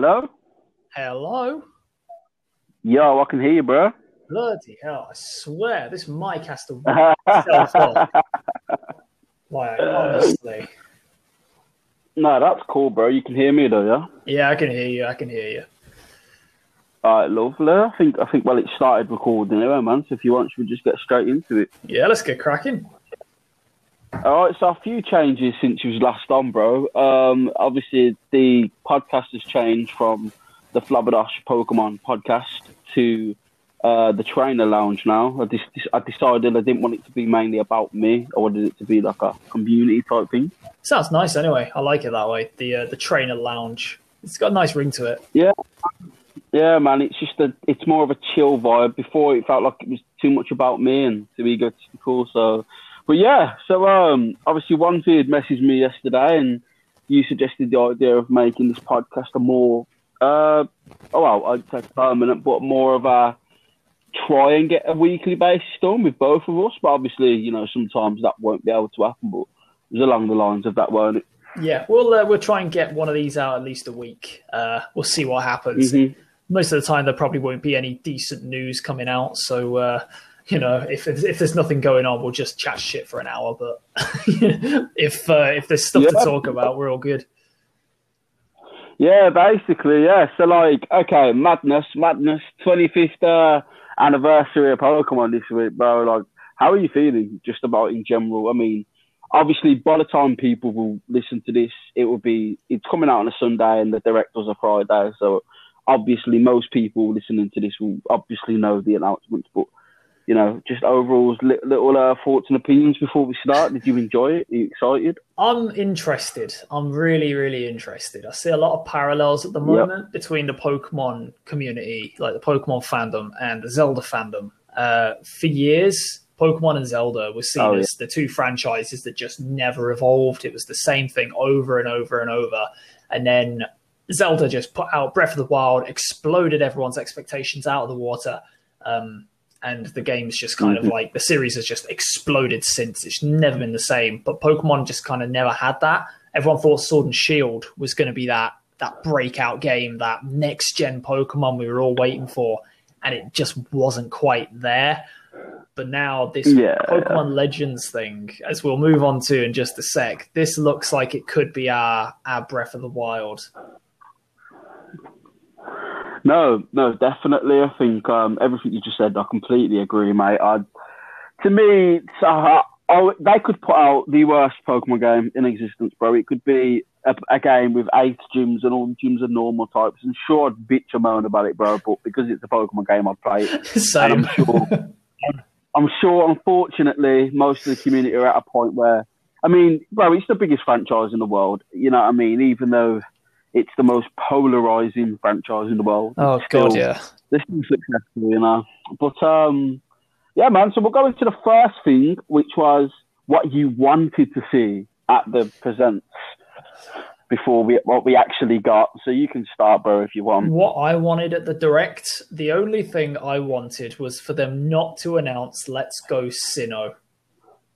Hello? Hello? Yo, I can hear you, bro. Bloody hell, I swear, this mic has to work itself off. Like, honestly. No, that's cool, bro. You can hear me though, yeah? Yeah, I can hear you, I can hear you. Alright, lovely. I think I think well it started recording anyway, man. So if you want, should we just get straight into it? Yeah, let's get cracking. Alright, so a few changes since you was last on, bro. Um obviously the podcast has changed from the Flabberdash Pokemon podcast to uh, the trainer lounge now. I, just, I decided I didn't want it to be mainly about me. I wanted it to be like a community type thing. Sounds nice anyway. I like it that way. The uh, the trainer lounge. It's got a nice ring to it. Yeah. Yeah, man, it's just a, it's more of a chill vibe. Before it felt like it was too much about me and too egotistical. So, but yeah, so um, obviously, one dude messaged me yesterday, and you suggested the idea of making this podcast a more, uh, oh well, I'd say permanent, but more of a try and get a weekly basis done with both of us. But obviously, you know, sometimes that won't be able to happen. But it was along the lines of that, won't it? Yeah, we'll uh, we'll try and get one of these out at least a week. Uh, we'll see what happens. Mhm. Most of the time, there probably won't be any decent news coming out. So, uh, you know, if if there's nothing going on, we'll just chat shit for an hour. But if uh, if there's stuff to talk about, we're all good. Yeah, basically, yeah. So like, okay, madness, madness, twenty fifth uh, anniversary of Pokemon this week, bro. Like, how are you feeling just about in general? I mean, obviously, by the time people will listen to this, it will be it's coming out on a Sunday and the directors was a Friday. So obviously, most people listening to this will obviously know the announcements, but. You know, just overall little uh, thoughts and opinions before we start. Did you enjoy it? Are you excited? I'm interested. I'm really, really interested. I see a lot of parallels at the moment between the Pokemon community, like the Pokemon fandom, and the Zelda fandom. Uh, for years, Pokemon and Zelda were seen Oh, yeah. as the two franchises that just never evolved. It was the same thing over and over and over. And then Zelda just put out Breath of the Wild, exploded everyone's expectations out of the water. Um, and the game's just kind of Mhm. like the series has just exploded since. It's never been the same. But Pokemon just kind of never had that. Everyone thought Sword and Shield was going to be that that breakout game, that next gen Pokemon we were all waiting for, and it just wasn't quite there. But now this Yeah. Pokemon Legends thing, as we'll move on to in just a sec, this looks like it could be our our Breath of the Wild. No, no, definitely. I think um, everything you just said, I completely agree, mate. I, to me, uh, oh, they could put out the worst Pokemon game in existence, bro. It could be a, a game with eight gyms and all the gyms are normal types. And sure, I'd bitch and moan about it, bro, but because it's a Pokemon game, I'd play it. And Same. I'm sure, I'm sure, unfortunately, most of the community are at a point where, I mean, bro, it's the biggest franchise in the world. You know what I mean? Even though it's the most polarizing franchise in the world. Oh it's still- god, yeah. This is successful, you know. But um, yeah, man. So we'll go into the first thing, which was what you wanted to see at the presents before we what we actually got. So you can start, bro, if you want. What I wanted at the direct, the only thing I wanted was for them not to announce "Let's Go Sinnoh."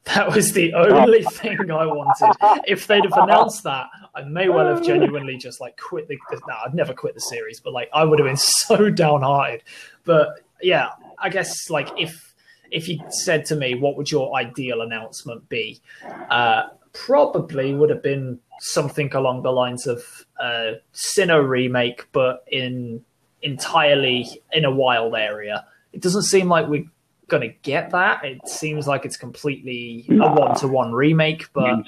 That was the only thing I wanted. If they'd have announced that, I may well have genuinely just like quit the. No, I'd never quit the series, but like I would have been so downhearted. But yeah, I guess like if if you said to me, what would your ideal announcement be? Uh, probably would have been something along the lines of uh, Sinnoh remake, but in entirely in a wild area. It doesn't seem like we're gonna get that. It seems like it's completely a one to one remake, but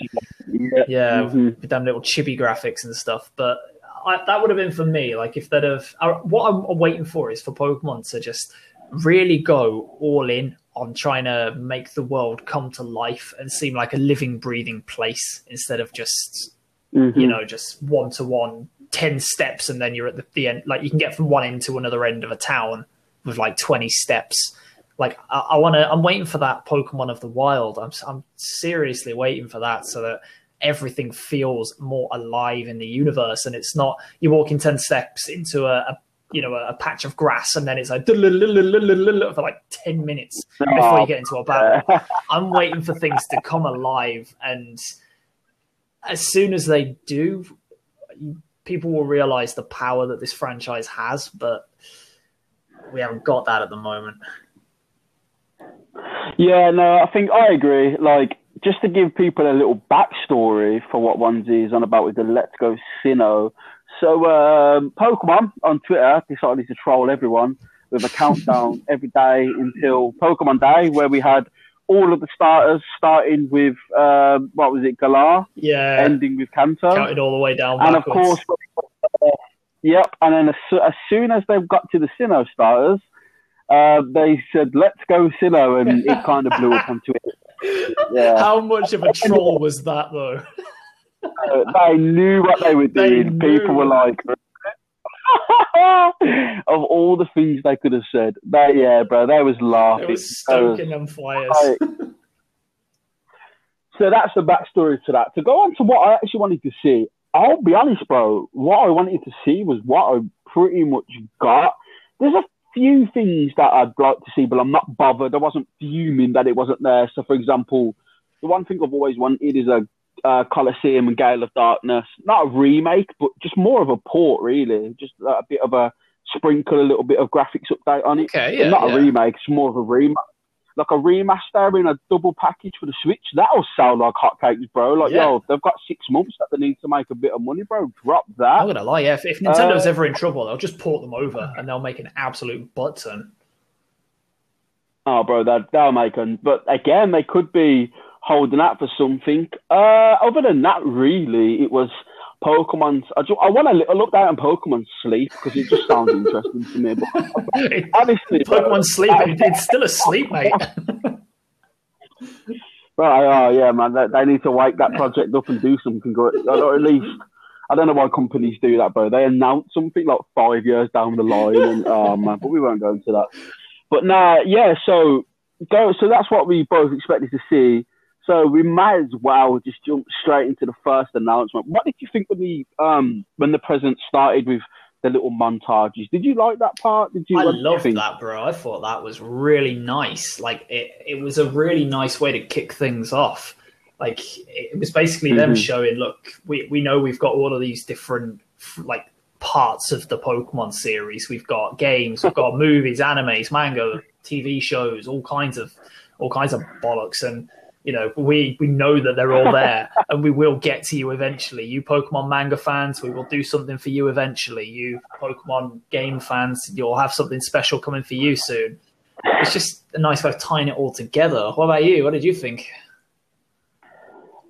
yeah, yeah, Mhm. with them little chibi graphics and stuff. But I, that would have been for me. Like if they'd have, uh, what I'm waiting for is for Pokemon to just really go all in on trying to make the world come to life and seem like a living, breathing place instead of just Mhm. you know just one to one. 10 steps and then you're at the, the end like you can get from one end to another end of a town with like 20 steps like I, I want to. I'm waiting for that Pokemon of the Wild. I'm I'm seriously waiting for that so that everything feels more alive in the universe, and it's not you walk in ten steps into a, a you know a, patch of grass, and then it's like for like ten minutes before you get into a battle. Oh, I'm waiting for things to come alive, and as soon as they do, people will realize the power that this franchise has, but we haven't got that at the moment. Yeah, no, I think I agree. Like, just to give people a little backstory for what Onesie is on about with the Let's Go Sinnoh. So, um, Pokemon on Twitter decided to troll everyone with a countdown every day until Pokemon Day, where we had all of the starters starting with um, what was it, Galar, Yeah, ending with Kanto, counted all the way down. and of course, uh, yep. And then as, as soon as they've got to the Sinnoh starters, uh, they said, "Let's go Sinnoh," and it kind of blew up on it. Yeah, how much of a troll was that, though? Uh, they knew what they were doing. knew. People were like. of all the things they could have said, they yeah, bro, they was laughing. It was They stoking them fires. Right. so that's the backstory to that. To go on to what I actually wanted to see, I'll be honest, bro. What I wanted to see was what I pretty much got. There's a few things that I'd like to see, but I'm not bothered. I wasn't fuming that it wasn't there. So, for example, the one thing I've always wanted is a uh, Colosseum and Gale of Darkness. Not a remake, but just more of a port, really. Just a bit of a sprinkle, a little bit of graphics update on it. Okay, yeah, not yeah. a remake, it's more of a rem like a remaster in a double package for the Switch. That'll sell like hotcakes, bro. Like, Yeah. yo, they've got six months that they need to make a bit of money, bro. Drop that. I'm gonna lie, yeah. If, if Nintendo's Uh, ever in trouble, they'll just port them over and they'll make an absolute butt. Oh, bro, that they'll make them. But again, they could be holding out for something. Uh, other than that, really, it was Pokemon. I, ju- I want to look down on Pokemon Sleep because it just sounds interesting to me. But It- honestly, bro, Pokemon's sleeping. It's still asleep, mate. Right, oh yeah, man. They, they need to wake that project up and do something good. Or at least, I don't know why companies do that, bro. They announce something like five years down the line, and oh man, but we won't go into that. But nah, yeah. So go. So that's what we both expected to see. So we might as well just jump straight into the first announcement. What did you think when the um when the president started with the little montages? Did you like that part? Did you? I you loved that, bro. I thought that was really nice. Like it, it was a really nice way to kick things off. Like it was basically them Mhm. showing, look, we we know we've got all of these different like parts of the Pokemon series. We've got games, we've got movies, animes, manga, TV shows, all kinds of all kinds of bollocks and you know, we we know that they're all there, and we will get to you eventually. You Pokemon manga fans, we will do something for you eventually. You Pokemon game fans, you'll have something special coming for you soon. It's just a nice way of tying it all together. What about you? What did you think?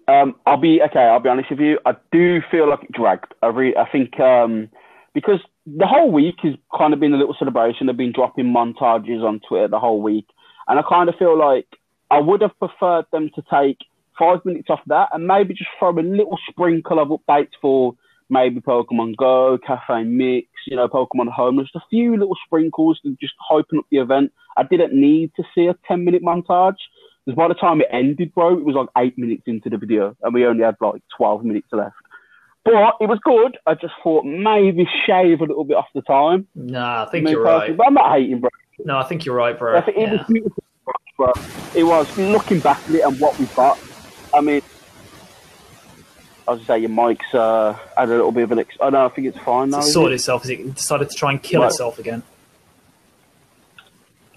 Um, I'll be okay. I'll be honest with you. I do feel like it dragged. I re- I think um, because the whole week has kind of been a little celebration. They've been dropping montages on Twitter the whole week, and I kind of feel like I would have preferred them to take five minutes off that and maybe just throw a little sprinkle of updates for maybe Pokemon Go, Cafe Mix, you know, Pokemon Home, just a few little sprinkles to just hyping up the event. I didn't need to see a ten minute montage. Because by the time it ended, bro, it was like eight minutes into the video, and we only had like 12 minutes left. But it was good. I just thought maybe shave a little bit off the time. Nah, I think you're right. But I'm not hating, bro. No, I think you're right, bro. Think it Yeah. was beautiful, bro. It was looking back at it and what we got. I mean, I was say your mic's uh, had a little bit of an. Ex- oh no, I think it's fine now. It sorted it? itself as it decided to try and kill Right. itself again.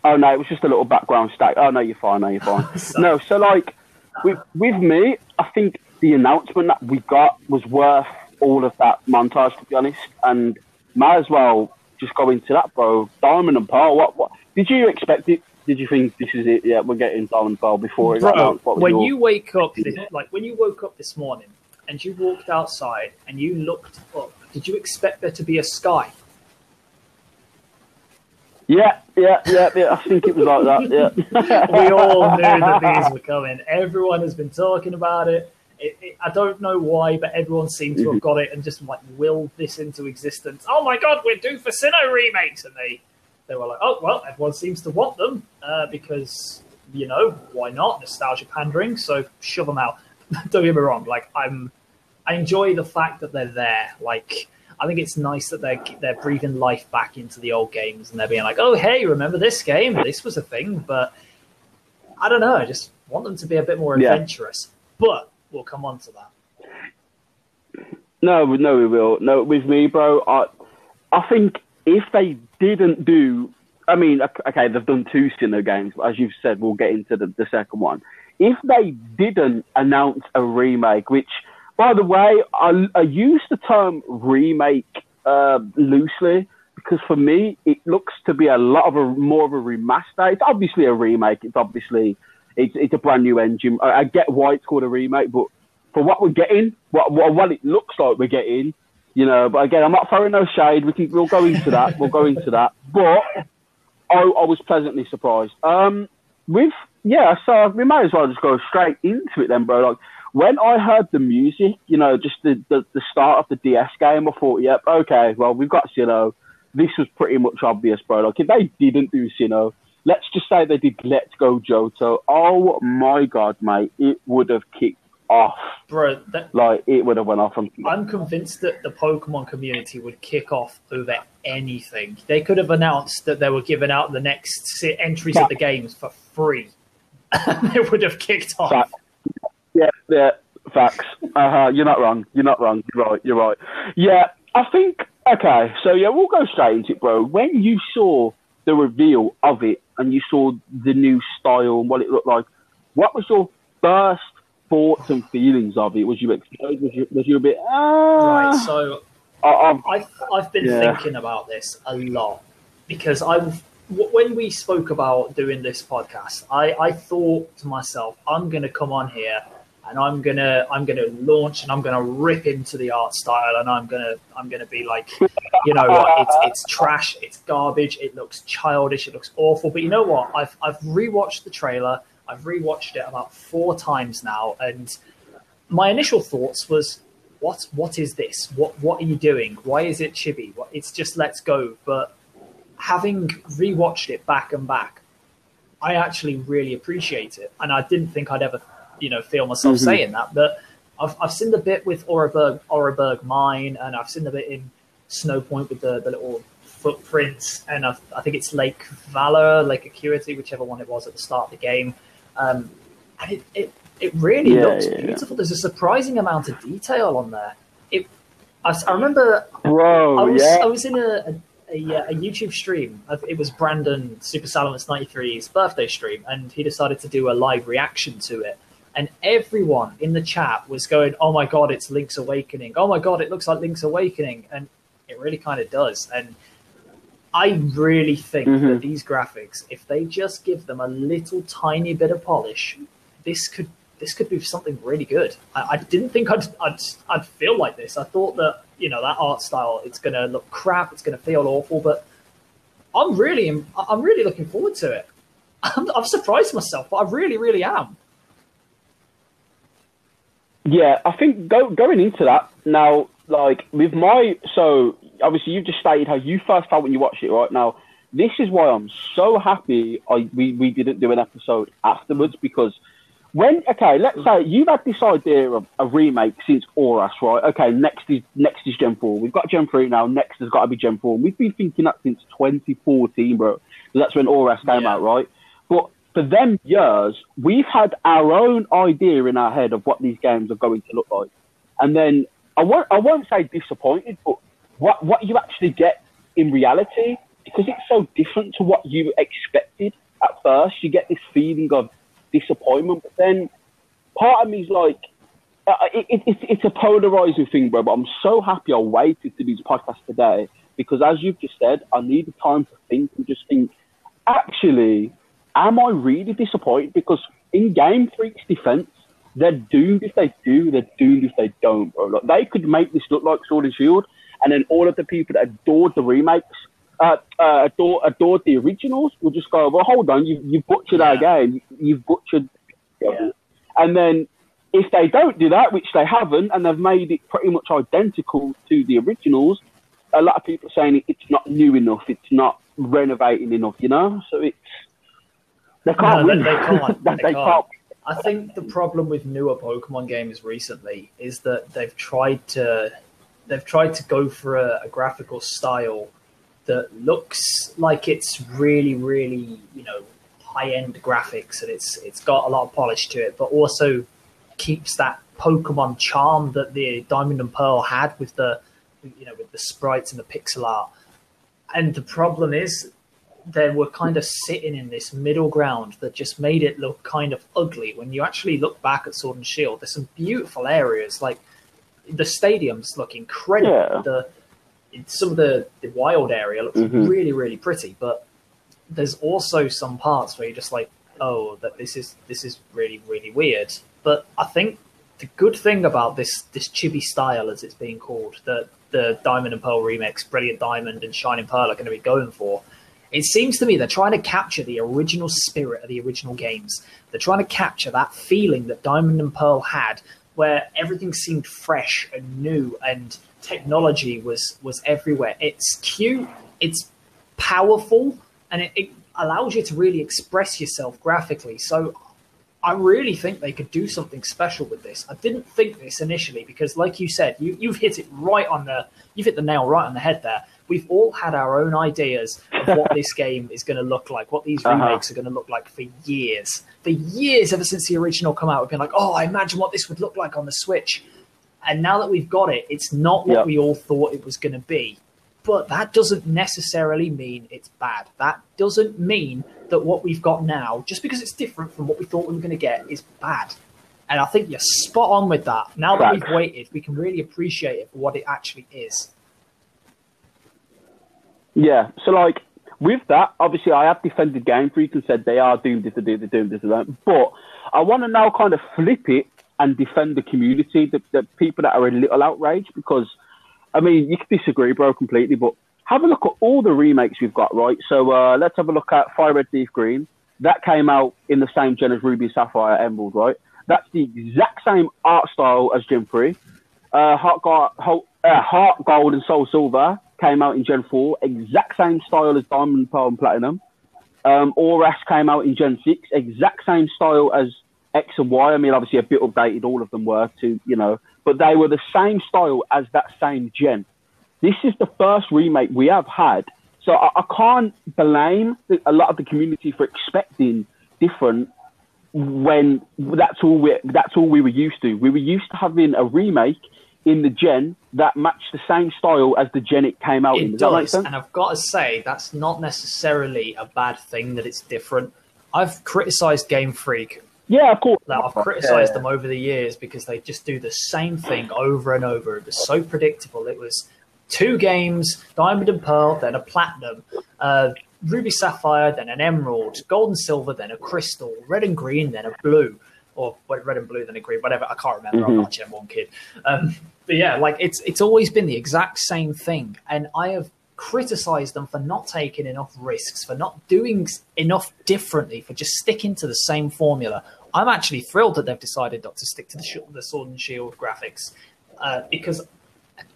Oh no, it was just a little background stack. Oh no, you're fine. No, you're fine. no, so like with with me, I think the announcement that we got was worth all of that montage to be honest, and might as well just go into that, bro. Diamond and Pearl. What what did you expect it? Did you think this is it? Yeah, we're getting and Pearl before it Bro, announced. When your- you wake up, this, like when you woke up this morning and you walked outside and you looked up, did you expect there to be a sky? Yeah, yeah, yeah, yeah. I think it was like that. Yeah. we all knew that these were coming. Everyone has been talking about it. It, it. I don't know why, but everyone seemed to have mm-hmm. got it and just like willed this into existence. Oh my god, we're due for Sinnoh remakes, and they they were like, oh well, everyone seems to want them uh, because you know why not nostalgia pandering. So shove them out. don't get me wrong. Like I'm, I enjoy the fact that they're there. Like I think it's nice that they're they're breathing life back into the old games and they're being like, oh hey, remember this game? This was a thing, but I don't know. I just want them to be a bit more Yeah. adventurous. But we'll come on to that. No, no, we will. No, with me, bro. I, I think if they didn't do, I mean, okay, they've done two Sinnoh games, but as you've said, we'll get into the, the second one. If they didn't announce a remake, which, by the way, I, I use the term remake uh, loosely because for me, it looks to be a lot of a more of a remaster. It's obviously a remake. It's obviously it's, it's a brand new engine. I, I get why it's called a remake, but for what we're getting, what, what, what it looks like we're getting, you know. But again, I'm not throwing no shade. We can we'll go into that. we'll go into that. But I, I was pleasantly surprised. Um, with yeah, so we might as well just go straight into it then, bro. Like when I heard the music, you know, just the, the, the start of the DS game, I thought, yep, okay, well we've got Sinnoh. This was pretty much obvious, bro. Like if they didn't do Sinnoh, let's just say they did Let's Go Johto. Oh my god, mate, it would have kicked off. Bro, that, like it would have went off. I'm convinced that the Pokemon community would kick off over anything. They could have announced that they were giving out the next entries of the games for free. they would have kicked off. Facts. Yeah, yeah, facts. Uh-huh. You're not wrong. You're not wrong. You're right. You're right. Yeah, I think. Okay, so yeah, we'll go straight into it, bro. When you saw the reveal of it and you saw the new style and what it looked like, what was your first thoughts and feelings of it? Was you excited? Was you, was you a bit? Ah? Right. So I, I've I've been Yeah. thinking about this a lot because I've when we spoke about doing this podcast, I I thought to myself, I'm going to come on here and I'm gonna I'm gonna launch and I'm gonna rip into the art style and I'm gonna I'm gonna be like, you know what, it's it's trash, it's garbage, it looks childish, it looks awful. But you know what? I've I've rewatched the trailer. I've rewatched it about four times now, and my initial thoughts was, what what is this? What what are you doing? Why is it chibi? What, it's just let's go. But having rewatched it back and back, I actually really appreciate it, and I didn't think I'd ever, you know, feel myself Mhm. saying that. But I've I've seen the bit with Oreburg Oreburg Mine, and I've seen the bit in Snowpoint with the, the little footprints, and I've, I think it's Lake Valor, Lake Acuity, whichever one it was at the start of the game. Um, and it, it it really Yeah, looks yeah, beautiful. There's a surprising amount of detail on there. It, I, I remember bro, I was. I was in a a, a, a YouTube stream. Uh, It was Brandon Super Salamence 93's birthday stream, and he decided to do a live reaction to it. And everyone in the chat was going, "Oh my god, it's Link's Awakening! Oh my god, it looks like Link's Awakening!" And it really kind of does. And I really think Mhm. that these graphics, if they just give them a little tiny bit of polish, this could this could be something really good. I, I didn't think I'd, I'd I'd feel like this. I thought that you know that art style it's going to look crap, it's going to feel awful, but I'm really I'm really looking forward to it. I'm, I'm surprised myself, but I really really am. Yeah, I think go, going into that now, like with my so obviously you've just stated how you first felt when you watched it. Right now, this is why I'm so happy I we, we didn't do an episode afterwards because when okay, let's say you've had this idea of a remake since Oras, right? Okay, next is next is Gen Four. We've got Gen Three now. Next has got to be Gen Four. We've been thinking that since 2014, bro. That's when Oras came Yeah. out, right? But for them years, we've had our own idea in our head of what these games are going to look like, and then I won't I won't say disappointed, but what what you actually get in reality because it's so different to what you expected at first. You get this feeling of disappointment, but then part of me is like, uh, it, it, it's it's a polarizing thing, bro. But I'm so happy I waited to do this podcast today because, as you've just said, I needed time to think and just think. Actually, am I really disappointed? Because in Game Freak's defense, they're doomed if they do. They're doomed if they don't, bro. Like, they could make this look like Sword and Shield, and then all of the people that adored the remakes, uh, uh, adore, adored the originals, will just go, "Well, hold on, you you butchered our game. You've butchered." Yeah. And then if they don't do that, which they haven't, and they've made it pretty much identical to the originals, a lot of people are saying it's not new enough, it's not renovating enough, you know. So it's they can't No, win. they- they can't. They- They they can't. I think the problem with newer Pokemon games recently is that they've tried to they've tried to go for a, a graphical style that looks like it's really, really, you know, high end graphics and it's it's got a lot of polish to it, but also keeps that Pokemon charm that the Diamond and Pearl had with the you know with the sprites and the pixel art. And the problem is they were kind of sitting in this middle ground that just made it look kind of ugly. When you actually look back at Sword and Shield, there's some beautiful areas like the stadiums look incredible. Yeah. The some of the, the wild area looks mm-hmm. really really pretty, but there's also some parts where you're just like, oh, that this is this is really really weird. But I think the good thing about this this chibi style, as it's being called, that the Diamond and Pearl remix, Brilliant Diamond and Shining Pearl are going to be going for, it seems to me they're trying to capture the original spirit of the original games. They're trying to capture that feeling that Diamond and Pearl had, where everything seemed fresh and new and technology was was everywhere. It's cute, it's powerful, and it, it allows you to really express yourself graphically. So I really think they could do something special with this. I didn't think this initially because, like you said, you, you've hit it right on the you've hit the nail right on the head there. We've all had our own ideas of what this game is going to look like, what these uh-huh. remakes uh-huh. are going to look like for years. For years, ever since the original come out, we've been like, "Oh, I imagine what this would look like on the Switch." And now that we've got it, it's not what yep. we all thought it was going to be. But that doesn't necessarily mean it's bad. That doesn't mean that what we've got now, just because it's different from what we thought we were going to get, is bad. And I think you're spot on with that. Now that we've waited, we can really appreciate it for what it actually is. Yeah. So, like, with that, obviously, I have defended Game Freak and said they are doomed if they do, they're doomed if they don't. But I want to now kind of flip it and defend the community, the, the people that are a little outraged, because – I mean, you can disagree, bro, completely, but have a look at all the remakes we've got, right? So uh, let's have a look at Fire Red Leaf Green. That came out in the same gen as Ruby Sapphire Emerald, right? That's the exact same art style as Gen 3. Uh, Heart, Gold, uh, Heart Gold and Soul Silver came out in Gen 4, exact same style as Diamond, Pearl, and Platinum. Um, came out in Gen 6, exact same style as X and Y. I mean, obviously a bit updated, all of them were to, you know, but they were the same style as that same gen. This is the first remake we have had. So I, I can't blame the, a lot of the community for expecting different when that's all we that's all we were used to. We were used to having a remake in the gen that matched the same style as the gen it came out it in. Does, does and I've got to say that's not necessarily a bad thing that it's different. I've criticised Game Freak yeah, of course. Like, I've criticised yeah. them over the years because they just do the same thing over and over. It was so predictable. It was two games, Diamond and Pearl, then a Platinum, uh, Ruby Sapphire, then an Emerald, Gold and Silver, then a Crystal, Red and Green, then a Blue, or Red and Blue, then a Green, whatever. I can't remember. Mm-hmm. I'm not Gen One kid. Um, but yeah, like it's it's always been the exact same thing, and I have criticized them for not taking enough risks, for not doing enough differently, for just sticking to the same formula. I'm actually thrilled that they've decided not to stick to the, sh- the sword and shield graphics uh, because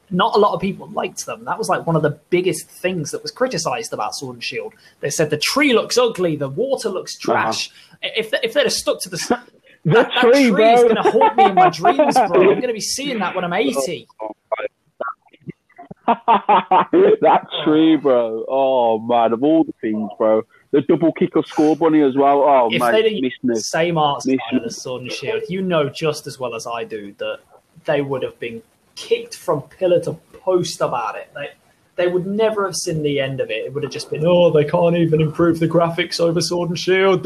not a lot of people liked them. That was like one of the biggest things that was criticized about Sword and Shield. They said the tree looks ugly, the water looks uh-huh. trash. Uh-huh. If they, if they'd have stuck to the the that, tree, that tree is going to haunt me in my dreams, bro. I'm going to be seeing that when I'm 80. that tree, bro. Oh man, of all the things, bro. The double kick of Scorbunny as well. Oh if mate, they did the same art style as Sword and Shield, you know just as well as I do that they would have been kicked from pillar to post about it. They they would never have seen the end of it. It would have just been, oh, they can't even improve the graphics over Sword and Shield.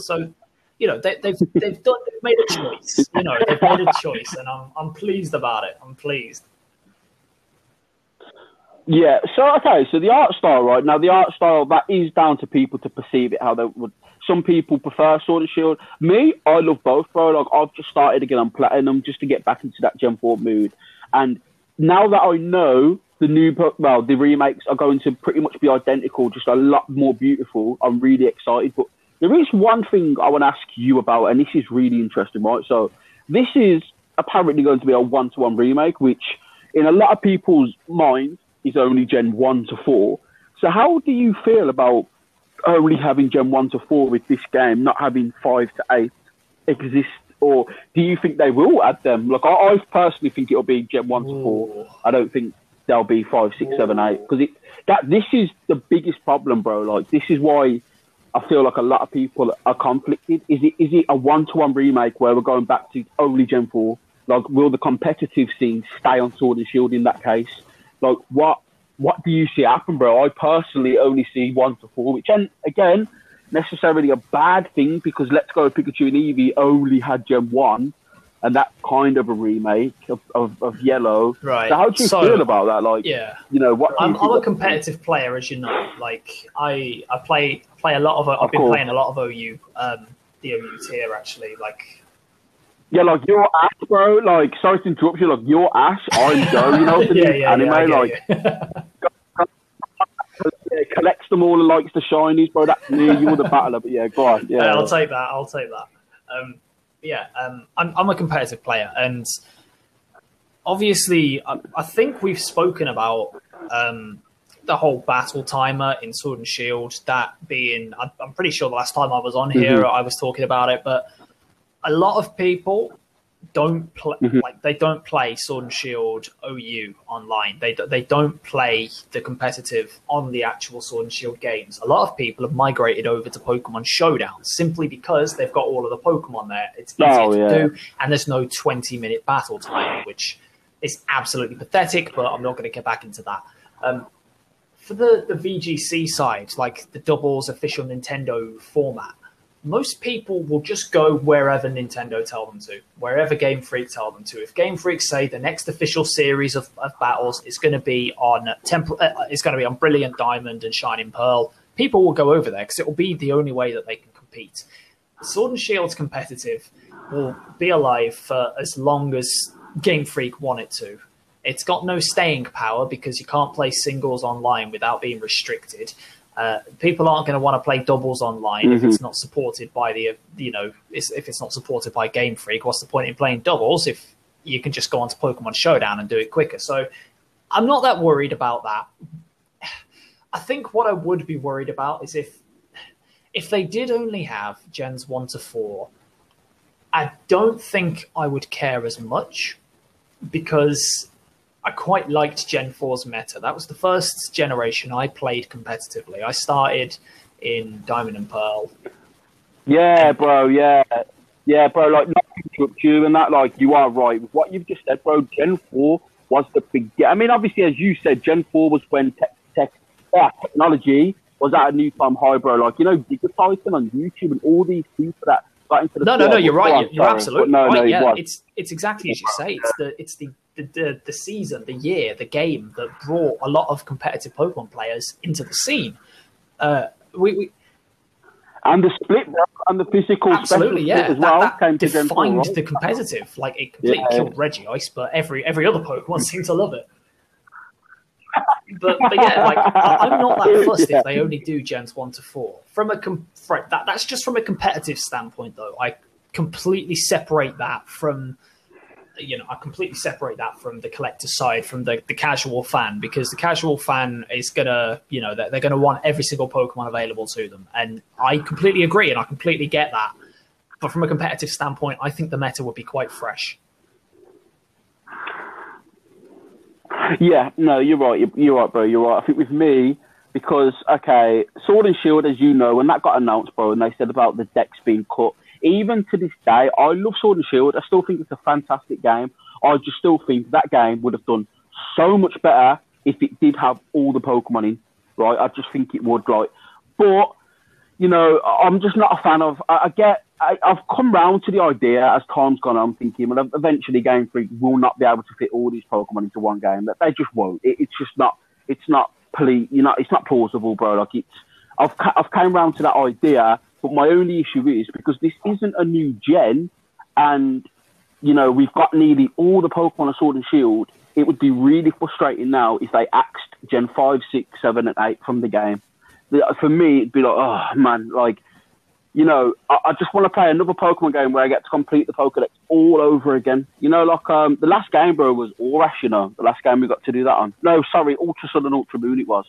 So you know they, they've they've done they've made a choice. You know they've made a choice, and I'm I'm pleased about it. I'm pleased. Yeah. So okay. So the art style, right now, the art style that is down to people to perceive it how they would. Some people prefer Sword and Shield. Me, I love both, bro. Like I've just started again on Platinum just to get back into that Gen Four mood. And now that I know the new, book well, the remakes are going to pretty much be identical, just a lot more beautiful. I'm really excited. But there is one thing I want to ask you about, and this is really interesting, right? So this is apparently going to be a one-to-one remake, which in a lot of people's minds is only Gen 1 to 4. So, how do you feel about only having Gen 1 to 4 with this game, not having 5 to 8 exist? Or do you think they will add them? Like, I, I personally think it'll be Gen 1 to 4. I don't think there'll be 5, 6, 7, 8. Because it, that, this is the biggest problem, bro. Like, this is why. I feel like a lot of people are conflicted. Is it is it a one to one remake where we're going back to only Gen four, Like, will the competitive scene stay on Sword and Shield in that case? Like, what what do you see happen, bro? I personally only see one to four, which, and again, necessarily a bad thing because Let's Go Pikachu and Eevee only had Gen 1, and that kind of a remake of, of, of Yellow. Right. So, how do you So- feel about that? Like, Yeah. you know, what I'm, I'm a competitive player, as you know. Like I, I play play a lot of. I've Of been course. playing a lot of OU, um, the OU tier actually. Like Yeah, like you're Ash, bro. Like, sorry to interrupt you. Like, you're Ash, I'm Joe. You know, yeah, new yeah, anime. yeah, like, yeah, collects them all and likes the shinies, bro. That's me. You're the battler, but yeah, go on. Yeah, I'll take that. I'll take that. Um, yeah, um, I'm, I'm a competitive player, and obviously, I, I think we've spoken about um, the whole battle timer in Sword and Shield. That being, I'm, I'm pretty sure the last time I was on here, I was talking about it, but a lot of people don't play like they don't play Sword and Shield OU online. They they don't play the competitive on the actual Sword and Shield games. A lot of people have migrated over to Pokemon Showdown simply because they've got all of the Pokemon there. It's easier Oh, to yeah. do, and there's no 20 minute battle time, which is absolutely pathetic. But I'm not going to get back into that. Um, for the, the VGC side, like the doubles official Nintendo format, most people will just go wherever Nintendo tell them to, wherever Game Freak tell them to. If Game Freak say the next official series of, of battles is going to be on Temple, uh, it's going to be on Brilliant Diamond and Shining Pearl, people will go over there because it will be the only way that they can compete. Sword and Shield's competitive will be alive for as long as Game Freak want it to. It's got no staying power because you can't play singles online without being restricted. Uh, people aren't going to want to play doubles online if it's not supported by the, you know, it's, if it's not supported by Game Freak. What's the point in playing doubles if you can just go onto Pokemon Showdown and do it quicker? So I'm not that worried about that. I think what I would be worried about is if if they did only have gens one to four, I don't think I would care as much because I quite liked Gen 4's meta. That was the first generation I played competitively. I started in Diamond and Pearl. Yeah, bro. Yeah, yeah, bro. Like, not you and that. Like, you are right with what you've just said, bro. Gen four was the big. I mean, obviously, as you said, Gen four was when tech, tech, uh, technology was at a new time high, bro. Like, you know, digitizing on YouTube and all these people that got into the. No, no, no. You're right. You're, you're absolutely no, right. no, yeah, it's it's exactly as you say. It's the it's the the, the the season, the year, the game that brought a lot of competitive Pokemon players into the scene. Uh, we, we and the split and the physical absolutely yeah as that, well that came to Gen four, defined the competitive like it completely Yeah. killed Regice but every every other Pokemon seemed to love it but, but yeah like I, I'm not that fussed Yeah. if they only do gens 1 to 4 from a com- fr- that, that's just from a competitive standpoint though I completely separate that from you know, I completely separate that from the collector side, from the, the casual fan, because the casual fan is gonna, you know, they're, they're gonna want every single Pokemon available to them, and I completely agree, and I completely get that. But from a competitive standpoint, I think the meta would be quite fresh. Yeah, no, you're right. You're, you're right, bro. You're right. I think with me, because okay, Sword and Shield, as you know, when that got announced, bro, and they said about the dex being cut. Even to this day, I love Sword and Shield. I still think it's a fantastic game. I just still think that game would have done so much better if it did have all the Pokemon in. Right? I just think it would. Like, but you know, I'm just not a fan of. I, I get. I, I've come round to the idea as time's gone on, thinking, well, eventually Game Freak will not be able to fit all these Pokemon into one game. That they just won't. It, it's just not. It's not. Ple- you know, it's not plausible, bro. Like it's. I've I've came round to that idea, but my only issue is because this isn't a new gen, and you know we've got nearly all the Pokemon of Sword and Shield. It would be really frustrating now if they axed Gen five, six, seven, and eight from the game. For me, it'd be like, oh man, like you know, I, I just want to play another Pokemon game where I get to complete the Pokedex all over again. You know, like um, the last game, bro, was Oras. You know, the last game we got to do that on. No, sorry, Ultra Sun and Ultra Moon. It was.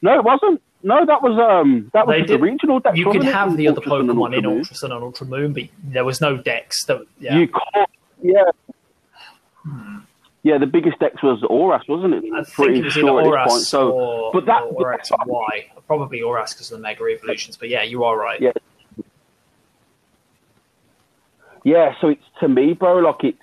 No, it wasn't. No, that was um, that was the regional deck. You could have the other Ultra Pokemon in Ultra Sun and Ultra Moon, but there was no dex. That, yeah. You can't. Yeah. Yeah, the biggest dex was Oras, wasn't it? I think Pretty it was sure this point. Oras So, or, but that- or X and Y. Probably Oras because of the Mega Evolutions. But yeah, you are right. Yeah. Yeah, so it's to me, bro. Like it's,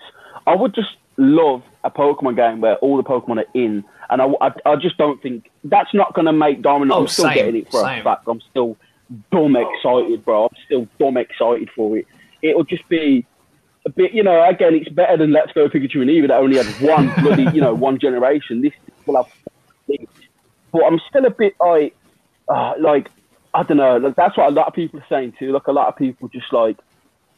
I would just love a Pokemon game where all the Pokemon are in, and I, I, I just don't think that's not going to make Diamond. Oh, I'm still same, getting it for same. a fact. I'm still dumb excited, bro. I'm still dumb excited for it. It'll just be a bit, you know. Again, it's better than Let's Go Pikachu and Eevee that only had one bloody, you know, one generation. This will have, but I'm still a bit like, uh, like I don't know. Like, that's what a lot of people are saying too. Like a lot of people just like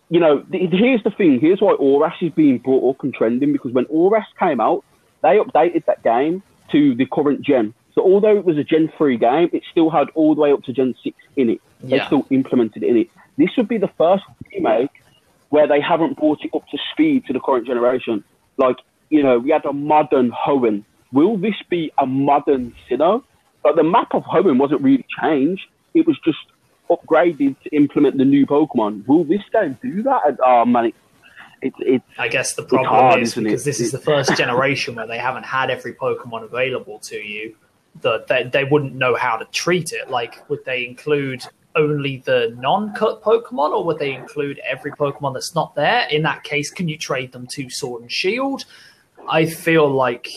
you know, th- here's the thing. Here's why Oras is being brought up and trending because when Oras came out, they updated that game to the current gen. So although it was a Gen 3 game, it still had all the way up to Gen 6 in it. They Yeah. still implemented it in it. This would be the first remake where they haven't brought it up to speed to the current generation. Like, you know, we had a modern Hoenn. Will this be a modern Sinnoh? Like, the map of Hoenn wasn't really changed. It was just upgraded to implement the new Pokemon. Will this game do that? Uh, oh, man, it, it, it's I guess the problem hard, is because it? this is the first generation where they haven't had every Pokemon available to you. That they, they wouldn't know how to treat it. Like, would they include only the non-cut Pokemon, or would they include every Pokemon that's not there? In that case, can you trade them to Sword and Shield? I feel like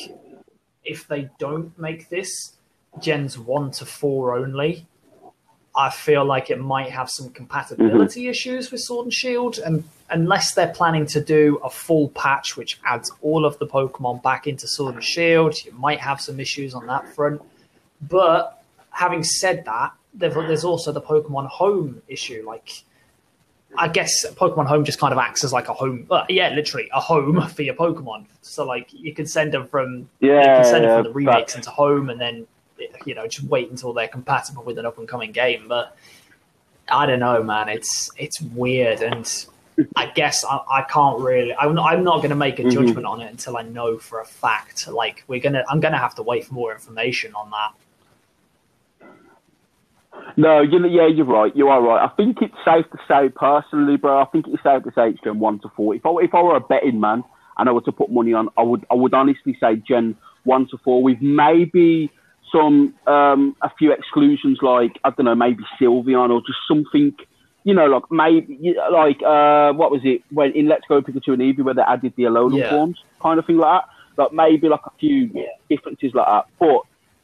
if they don't make this gens one to four only, I feel like it might have some compatibility issues with Sword and Shield, and unless they're planning to do a full patch which adds all of the Pokemon back into Sword and Shield, you might have some issues on that front. But having said that, there's also the Pokemon Home issue. Like, I guess Pokemon Home just kind of acts as like a home, uh, yeah, literally a home for your Pokemon. So like you can send them from you yeah, can send yeah, from the remakes into home and then you know just wait until they're compatible with an up and coming game but i don't know man it's it's weird and i guess i, I can't really i'm not, I'm not going to make a Mhm. judgment on it until i know for a fact like we're gonna i'm gonna have to wait for more information on that No, you, yeah, you're right. You are right. I think it's safe to say, personally, bro. I think it's safe to say it's Gen one to four. If I if I were a betting man and I were to put money on, I would I would honestly say Gen one to four with maybe some um a few exclusions like I don't know maybe Sylveon or just something. You know, like maybe like uh, what was it when in Let's Go Pikachu and Eevee where they added the Alolan Yeah. forms, kind of thing like that. Like maybe like a few differences like that. But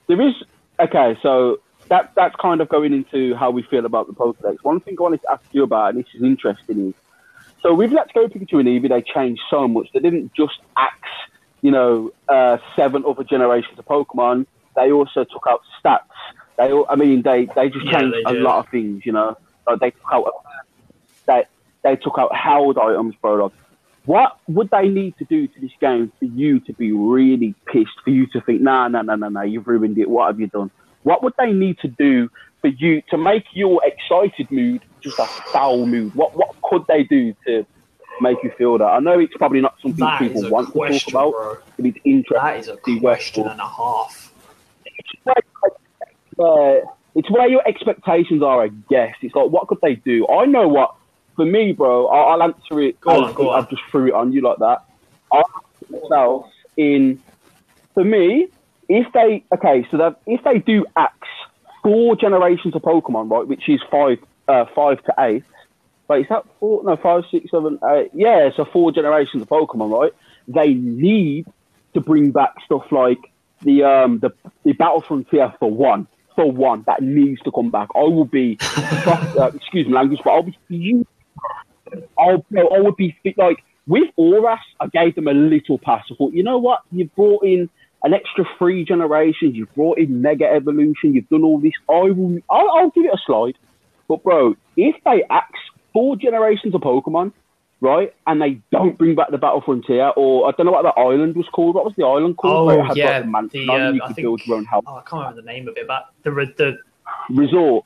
there is okay, so that that's kind of going into how we feel about the Pokedex. One thing I wanted to ask you about, and this is interesting, is so with Let's Go Pikachu and Eevee, they changed so much. They didn't just axe, you know, uh, seven other generations of Pokemon. They also took out stats. They, all, I mean, they they just Yeah, changed they a lot of things. You know, like they took out they they took out held items, bro. Like, what would they need to do to this game for you to be really pissed? For you to think, nah, nah, nah, nah, nah, you've ruined it. What have you done? What would they need to do for you to make your excited mood just a foul mood? What what could they do to make you feel that? I know it's probably not something that people want to talk about, bro but it's interesting. that is a to see where- question and a half uh, it's where your expectations are, I guess. It's like, what could they do? I know what, for me, bro, I'll, I'll answer it. Go on, go on. I've just threw it on you like that. I myself in, for me, if they, okay, so that if they do axe four generations of Pokemon, right, which is five, uh, five to eight, Wait, is that four? No, five, six, seven, eight. Yeah, so four generations of Pokemon, right? They need to bring back stuff like the um the the Battle Frontier for one, for one. That needs to come back. I will be, uh, excuse me, language, but I'll be. I'll, I would be like with Oras. I gave them a little pass. I thought, you know what? You've brought in an extra three generations. You've brought in Mega Evolution. You've done all this. I will. I'll, I'll give it a slide. But bro, if they axe four generations of Pokemon, right, and they don't bring back the Battle Frontier, or I don't know what the island was called. What was the island called? Oh, Where it had, yeah, like, the the, you uh, I think- build your own house. oh, i can't remember the name of it but the re- the Resort.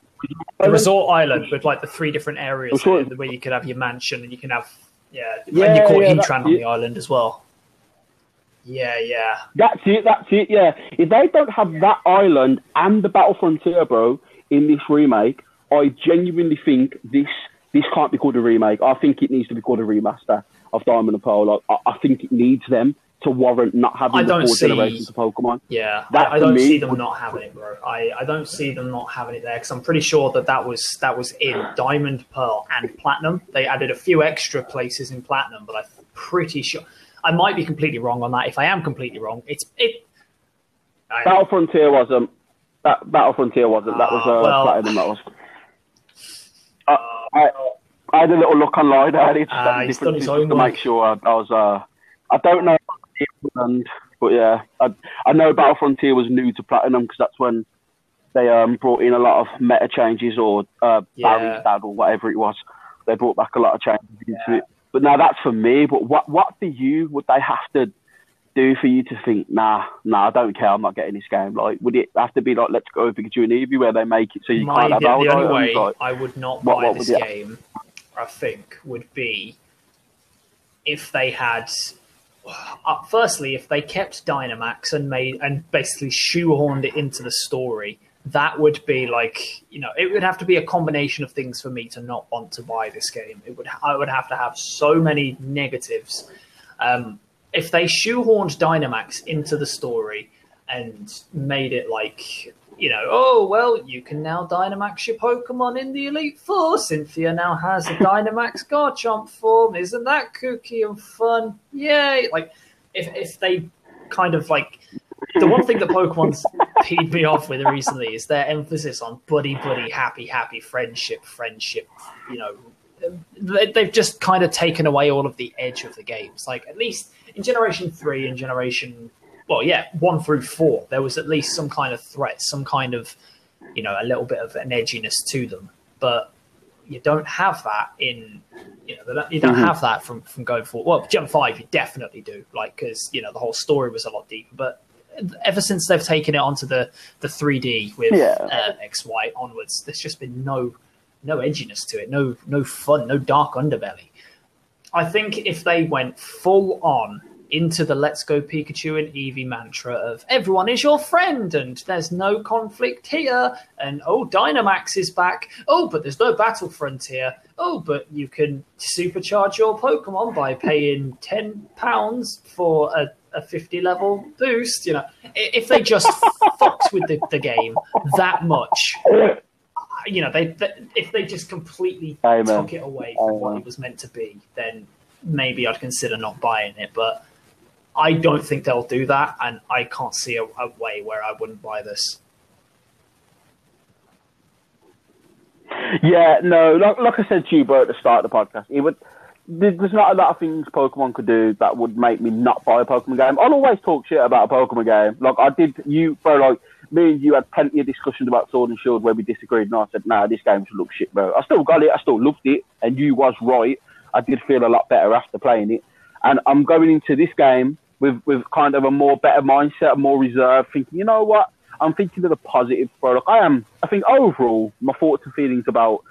the resort island with like the three different areas sure- where you could have your mansion and you can have yeah, Yeah, and you call yeah, that- on the island as well. Yeah, yeah. That's it. That's it. Yeah. If they don't have that island and the Battle Frontier, bro, in this remake, I genuinely think this this can't be called a remake. I think it needs to be called a remaster of Diamond and Pearl. Like, I, I think it needs them to warrant not having I the four see- generations of Pokemon. Yeah, That I, I don't me see them not having it, bro. I, I don't see them not having it there because I'm pretty sure that that was that was in Diamond, Pearl, and Platinum. They added a few extra places in Platinum, but I'm pretty sure. I might be completely wrong on that. If I am completely wrong, it's it. Battle Frontier wasn't. That Battle Frontier wasn't. That was uh, uh well- Platinum. That was. I, I, I had a little look online. I had it Ah, he's done his own to work. make sure I, I was. Uh, I don't know, and but yeah, I, I know Battle Frontier was new to Platinum because that's when they um, brought in a lot of meta changes or uh, Yeah. Barry's dad or whatever it was. They brought back a lot of changes into Yeah. it. But now that's for me. But what what do you would they have to do for you to think, nah, nah, I don't care, I'm not getting this game? Like, would it have to be like Let's Go Pikachu and Eevee where they make it so you my, can't have the, the only way Like, I would not what- buy what this game, I think, would be if they had. Uh, firstly, if they kept Dynamax and made and basically shoehorned it into the story, that would be like you know it would have to be a combination of things for me to not want to buy this game. It would I would have to have so many negatives. Um, if they shoehorned Dynamax into the story and made it like you know, oh well, you can now Dynamax your Pokemon in the Elite Four. Cynthia now has a Dynamax Garchomp form. Isn't that kooky and fun? Yay! Like if if they kind of like the one thing that Pokemon's peed me off with recently is their emphasis on buddy buddy, happy happy, friendship friendship. You know, they- they've just kind of taken away all of the edge of the games. Like at least in Generation Three and Generation, well, yeah, one through four, there was at least some kind of threat, some kind of, you know, a little bit of an edginess to them. But you don't have that in, you know, you don't Mhm. have that from from going forward. Well, Gen Five, you definitely do, like because you know the whole story was a lot deeper, but. Ever since they've taken it onto the the 3D with Yeah. uh, XY onwards, there's just been no no edginess to it, no no fun, no dark underbelly. I think if they went full on into the Let's Go Pikachu and Eevee mantra of everyone is your friend and there's no conflict here, and oh, Dynamax is back. Oh, but there's no Battle Frontier. Oh, but you can supercharge your Pokemon by paying £10 for a, a 50 level boost. You know, if they just fucked with the, the game that much, you know, they, they if they just completely Amen. took it away from what it was meant to be, then maybe I'd consider not buying it. But I don't think they'll do that, and I can't see a, a way where I wouldn't buy this. Yeah, no, like, like I said to you, bro, at the start of the podcast, it would. There's not a lot of things Pokemon could do that would make me not buy a Pokemon game. I'll always talk shit about a Pokemon game. Like I did, you, bro. Like me and you had plenty of discussions about Sword and Shield where we disagreed, and I said, "Nah, this game should look shit, bro." I still got it. I still loved it, and you was right. I did feel a lot better after playing it, and I'm going into this game with with kind of a more better mindset, more reserved, thinking, you know what? I'm thinking of the positive, bro. I am. I think overall, my thoughts and feelings about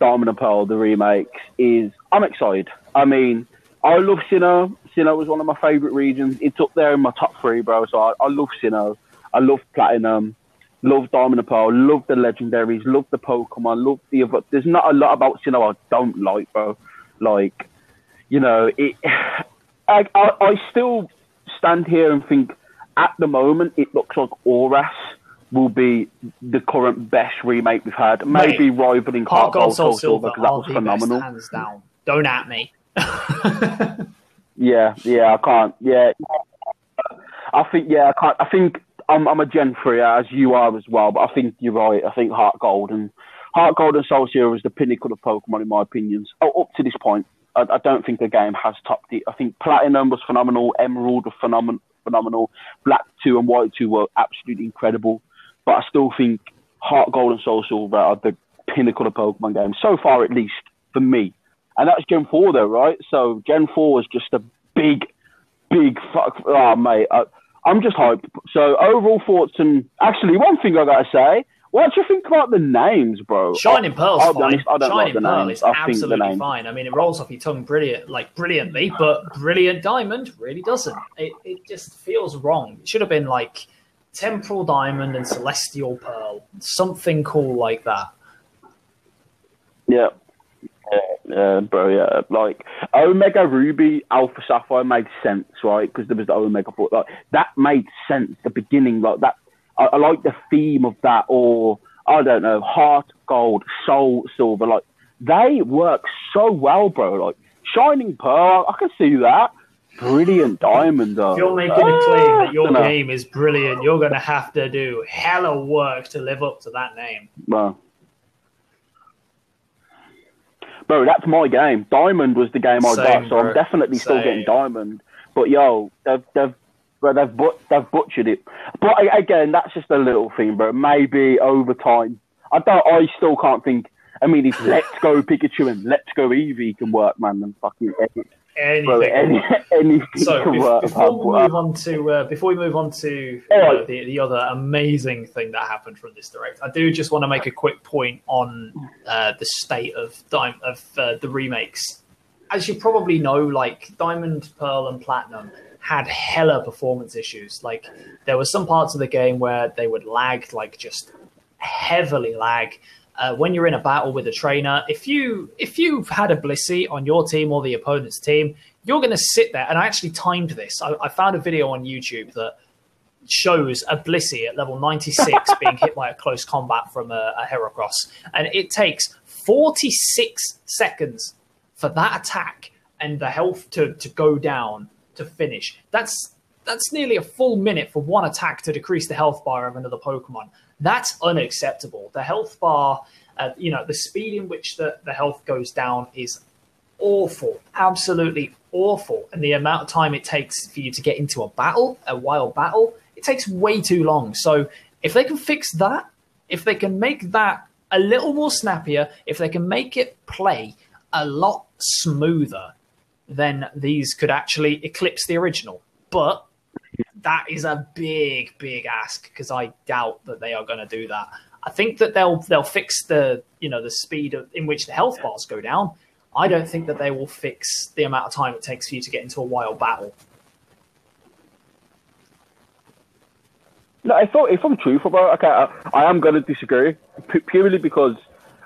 Diamond and Pearl, the remakes, is I'm excited. I mean, I love Sinnoh. Sinnoh was one of my favourite regions. It's up there in my top three, bro. So I, I love Sinnoh. I love Platinum. Love Diamond and Pearl. Love the legendaries. Love the Pokemon. Love the other. There's not a lot about Sinnoh I don't like, bro. Like, you know, it. I, I, I still stand here and think at the moment it looks like Oras will be the current best remake we've had. Maybe rivaling Heart Gold, Soul Soul Silver because that was phenomenal. best, hands down. Don't at me. Yeah, yeah, I can't. Yeah, I think yeah, I can't. I think I'm I'm a Gen three as you are as well, but I think you're right. I think Heart Gold and Heart Gold and Soul Silver is the pinnacle of Pokemon in my opinions. Oh, up to this point, I, I don't think the game has topped it. I think Platinum was phenomenal, Emerald was phenomenal, phenomenal. Black two and White two were absolutely incredible, but I still think Heart Gold and Soul Silver are the pinnacle of Pokemon games so far, at least for me. And that's Gen 4 though, right? So Gen 4 was just a big, big fuck. Oh, mate. I, I'm just hyped. So overall thoughts and actually one thing I gotta say, what do you think about the names, bro? Shining Pearl's I'll fine. honest, I don't Shining like the Pearl names. is I absolutely fine. I mean, it rolls off your tongue brilliant, like brilliantly, but Brilliant Diamond really doesn't. It, it just feels wrong. It should have been like Temporal Diamond and Celestial Pearl, something cool like that. Yeah. Yeah, bro, yeah. Like, Omega Ruby, Alpha Sapphire made sense, right? Because there was the Omega Four. Like, that made sense, the beginning. Like, that, I, I like the theme of that, or, I don't know, Heart Gold, Soul Silver. Like, they work so well, bro. Like, Shining Pearl, I can see that. brilliant diamond though. If you're making a claim that your Ah, game is brilliant, you're going to have to do hella work to live up to that name. Bro. Bro, that's my game. Diamond was the game I Same, got, so bro. I'm definitely still getting diamond. But yo, they've they've bro, they've but, they've butchered it. But again, that's just a little thing, bro. Maybe over time. I don't. I still can't think. I mean, if Let's Go Pikachu and Let's Go Eevee can work, man, then fucking any, Anything. any, anything So can bef- work. before we move on to uh, before we move on to Oh. the the other amazing thing that happened from this direct, I do just want to make a quick point on uh, the state of of uh, the remakes. As you probably know, like Diamond, Pearl, and Platinum had hella performance issues. Like there were some parts of the game where they would lag, like just heavily lag. Uh, when you're in a battle with a trainer, if you if you've had a Blissey on your team or the opponent's team, you're going to sit there. And I actually timed this. I, I found a video on YouTube that shows a Blissey at level 96 being hit by a close combat from a, a Heracross, and it takes 46 seconds for that attack and the health to, to go down to finish. That's that's nearly a full minute for one attack to decrease the health bar of another Pokemon. That's unacceptable. The health bar, uh, you know, the speed in which the, the health goes down is awful, absolutely awful. And the amount of time it takes for you to get into a battle, a wild battle, it takes way too long. So if they can fix that, if they can make that a little more snappier, if they can make it play a lot smoother, then these could actually eclipse the original. But that is a big, big ask because I doubt that they are going to do that. I think that they'll they'll fix the you know the speed of, in which the health bars go down. I don't think that they will fix the amount of time it takes for you to get into a wild battle. No, I thought if I'm truthful about okay, I, I am going to disagree purely because,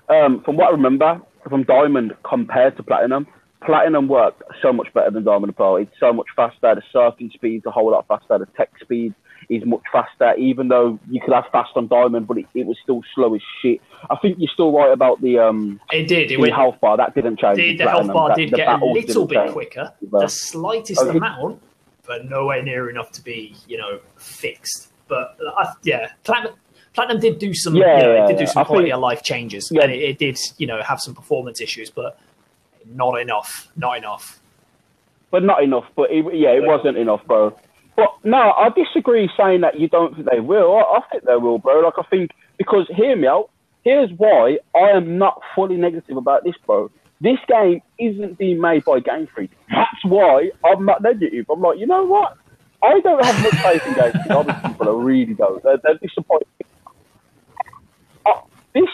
um, from what I remember, from Diamond compared to Platinum, Platinum worked so much better than Diamond Pearl. It's so much faster. The surfing speed's a whole lot faster. The tech speed is much faster. Even though you could have fast on Diamond, but it, it was still slow as shit. I think you're still right about the um It did. It the went. health bar. That didn't change. The, the health bar That- did get a little bit change. quicker, the slightest okay. amount, but nowhere near enough to be you know fixed. But uh, yeah, platinum. Platinum did do some, Yeah, you know, yeah, it did do some I quality think- of life changes, Yeah. and it, it did, you know, have some performance issues, but not enough, not enough. but not enough. But it, yeah, it wasn't enough, bro. But no, I disagree saying that you don't think they will. I, I think they will, bro. Like I think because hear me out. Here's why I am not fully negative about this, bro. This game isn't being made by Game Freak. That's why I'm not negative. I'm like, you know what? I don't have much faith in Game Freak. Other people, I really don't. They're, they're disappointed. Uh, this,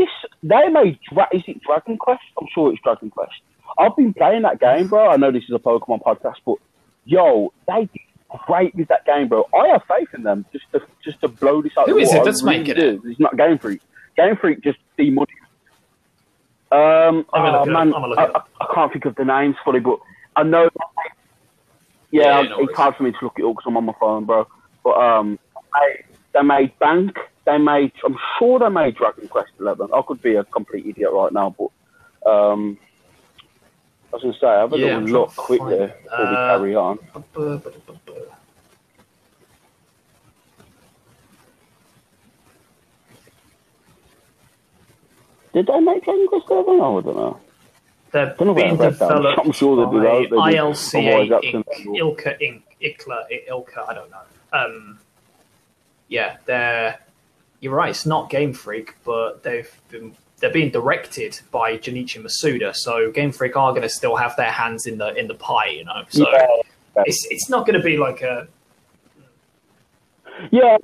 this, they made. Dra- is it Dragon Quest? I'm sure it's Dragon Quest. I've been playing that game, bro. I know this is a Pokemon podcast, but yo, they did great with that game, bro. I have faith in them just to just to blow this out. Who the is water. it I that's really making do. It's not Game Freak. Game Freak just demoney. Um, I'm gonna oh, look man, I'm gonna look I. I, I can't think of the names fully, but I know. Yeah, Yeah, I- no it's hard for me to look it up because I'm on my phone, bro. But um, they, they made Bank. They made. I'm sure they made Dragon Quest Eleven. I could be a complete idiot right now, but um, I was gonna say I have a Yeah, little look to quickly before we uh, carry on. Did they make Dragon Quest Eleven? I don't know. They're Don't know I being developed I'm sure they by. They do. ILCA Inc. Ilka Inc. Ikla Ilka. I don't know. Um, yeah, they're. You're right. It's not Game Freak, but they've been they're being directed by Junichi Masuda. So Game Freak are going to still have their hands in the in the pie, you know. So Yeah. it's it's not going to be like a Yeah.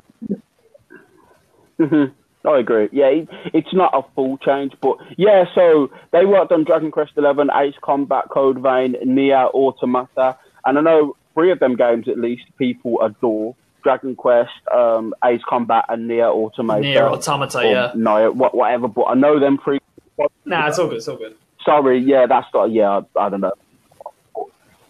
hmm I agree. Yeah, it, it's not a full change, but yeah. So they worked on Dragon Quest Eleven, Ace Combat, Code Vein, Nia Automata, and I know three of them games at least people adore. Dragon Quest, um, Ace Combat, and Nia Automata. Nier Automata. Yeah. What, whatever. But I know them three. Nah, it's all good. It's all good. Sorry, yeah, that's not. Yeah, I, I don't know.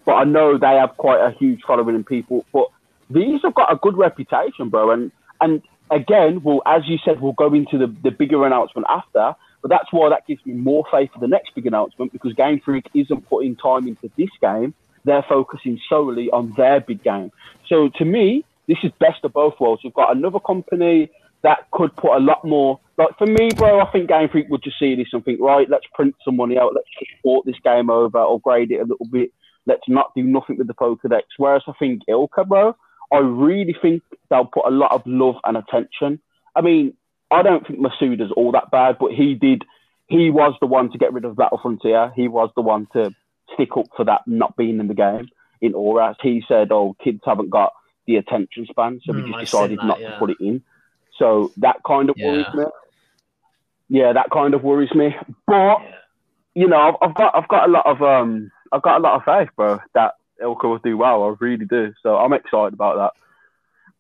But I know they have quite a huge following in people. But these have got a good reputation, bro. And and again, well, as you said, we'll go into the, the bigger announcement after. But that's why that gives me more faith for the next big announcement because Game Freak isn't putting time into this game. they're focusing solely on their big game. So to me, this is best of both worlds. You've got another company that could put a lot more. Like for me, bro, I think Game Freak would just see this and think, right, let's print some money out, let's support this game over, or grade it a little bit. Let's not do nothing with the Pokedex. Whereas I think ILCA, bro, I really think they'll put a lot of love and attention. I mean, I don't think Masuda's all that bad, but he did. He was the one to get rid of Battle Frontier. He was the one to stick up for that not being in the game. In Oras, he said, "Oh, kids haven't got the attention span, so we Mm, just decided that, not yeah. to put it in." So that kind of Yeah. worries me. Yeah, that kind of worries me. But you know, I've, I've got I've got a lot of um I've got a lot of faith, bro, that ILCA will do well. I really do. So I'm excited about that.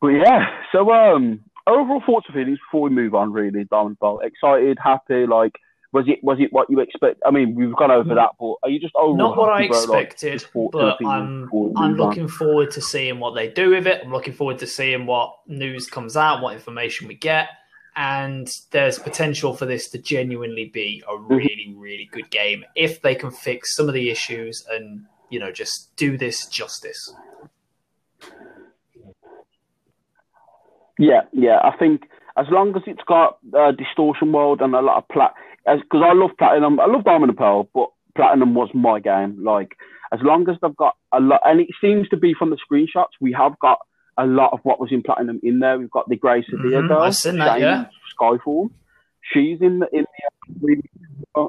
But yeah, so um overall thoughts and feelings before we move on, really, Diamond Ball. Excited, happy, like was it was it what you expect? I mean, we've gone over that, but are you just overall Not what I like, expected, and but I'm I'm move on? looking forward to seeing what they do with it. I'm looking forward to seeing what news comes out, what information we get, and there's potential for this to genuinely be a really really good game if they can fix some of the issues and you know just do this justice. Yeah, yeah. I think as long as it's got uh, distortion world and a lot of plat, because I love platinum, I love diamond and pearl, but platinum was my game. Like as long as they've got a lot, and it seems to be from the screenshots, we have got a lot of what was in platinum in there. We've got the Grace of Mhm, girl, I've seen that, yeah. Skyfall. She's in the in the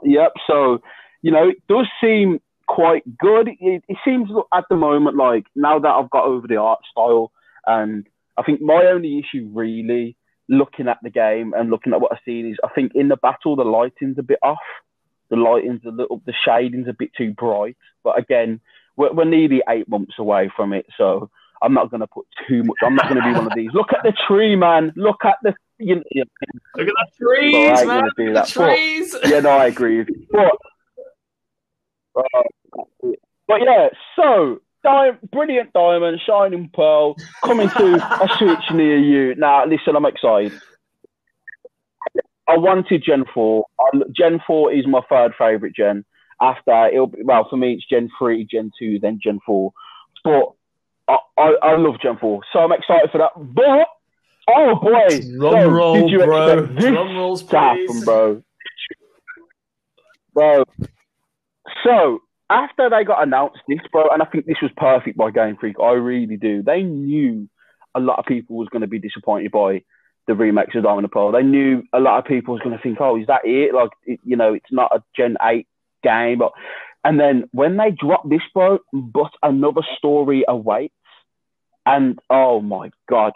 yep. So you know, it does seem quite good. It, it seems at the moment like now that I've got over the art style, and I think my only issue really looking at the game and looking at what I've seen is I think in the battle the lighting's a bit off. The lighting's a little, the shading's a bit too bright. But again, we're, we're nearly eight months away from it, so I'm not going to put too much. I'm not going to be one of these. Look at the tree, man. Look at the. You know, Look at the trees, man! at that, the but- trees. yeah, no, I agree with you. But, uh, but yeah, so di- brilliant diamond, shining pearl, coming to a switch near you. Now, listen, I'm excited. I wanted Gen four. Gen four is my third favorite gen. After it'll be, well for me, it's Gen three, Gen two, then Gen four. But I, I, I love Gen four, so I'm excited for that. But oh boy, Drum so roll, did you bro. expect this Drum rolls, to happen, bro? Bro, so after they got announced this, bro, and I think this was perfect by Game Freak. I really do. They knew a lot of people was going to be disappointed by the remakes of Diamond and Pearl. They knew a lot of people was going to think, "Oh, is that it?" Like, it, you know, it's not a Gen Eight game. But and then when they dropped this, bro, but another story awaits. And oh my god,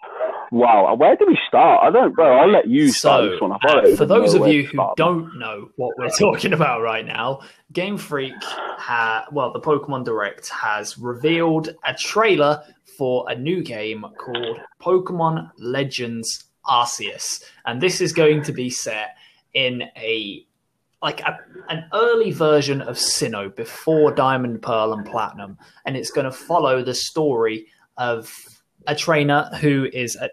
wow! Where do we start? I don't, bro. I'll let you start So, this one. Uh, for those of you who don't know what we're talking about right now, Game Freak, ha- well, the Pokemon Direct has revealed a trailer for a new game called Pokemon Legends Arceus, and this is going to be set in a like a, an early version of Sinnoh before Diamond, Pearl, and Platinum, and it's going to follow the story of a trainer who is a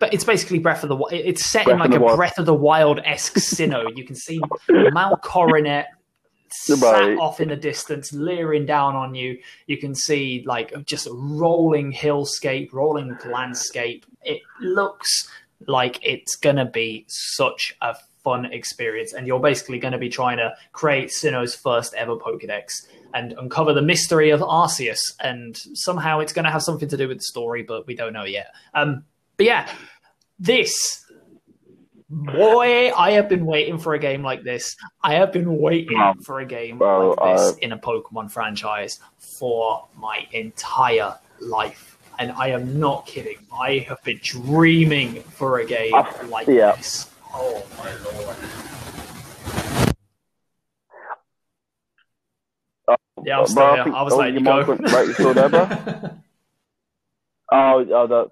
but it's basically Breath of the Wild. It's set in Breath of like a Wild. Breath of the Wild esque Sinnoh. You can see Mount Coronet sat Right. off in the distance, leering down on you. You can see like just a rolling hillscape, rolling landscape. It looks like it's gonna be such a fun experience, and you're basically going to be trying to create Sinnoh's first ever Pokedex and uncover the mystery of Arceus. And somehow it's going to have something to do with the story, but we don't know yet. Um, but yeah, this boy, I have been waiting for a game like this. I have been waiting Wow. for a game Well, like this uh, in a Pokemon franchise for my entire life. And I am not kidding. I have been dreaming for a game Uh, like yeah. this. Oh my lord. Yeah, I'm still Bro, I think- I was oh, letting you go. right, you still there, bro? Oh, oh, that.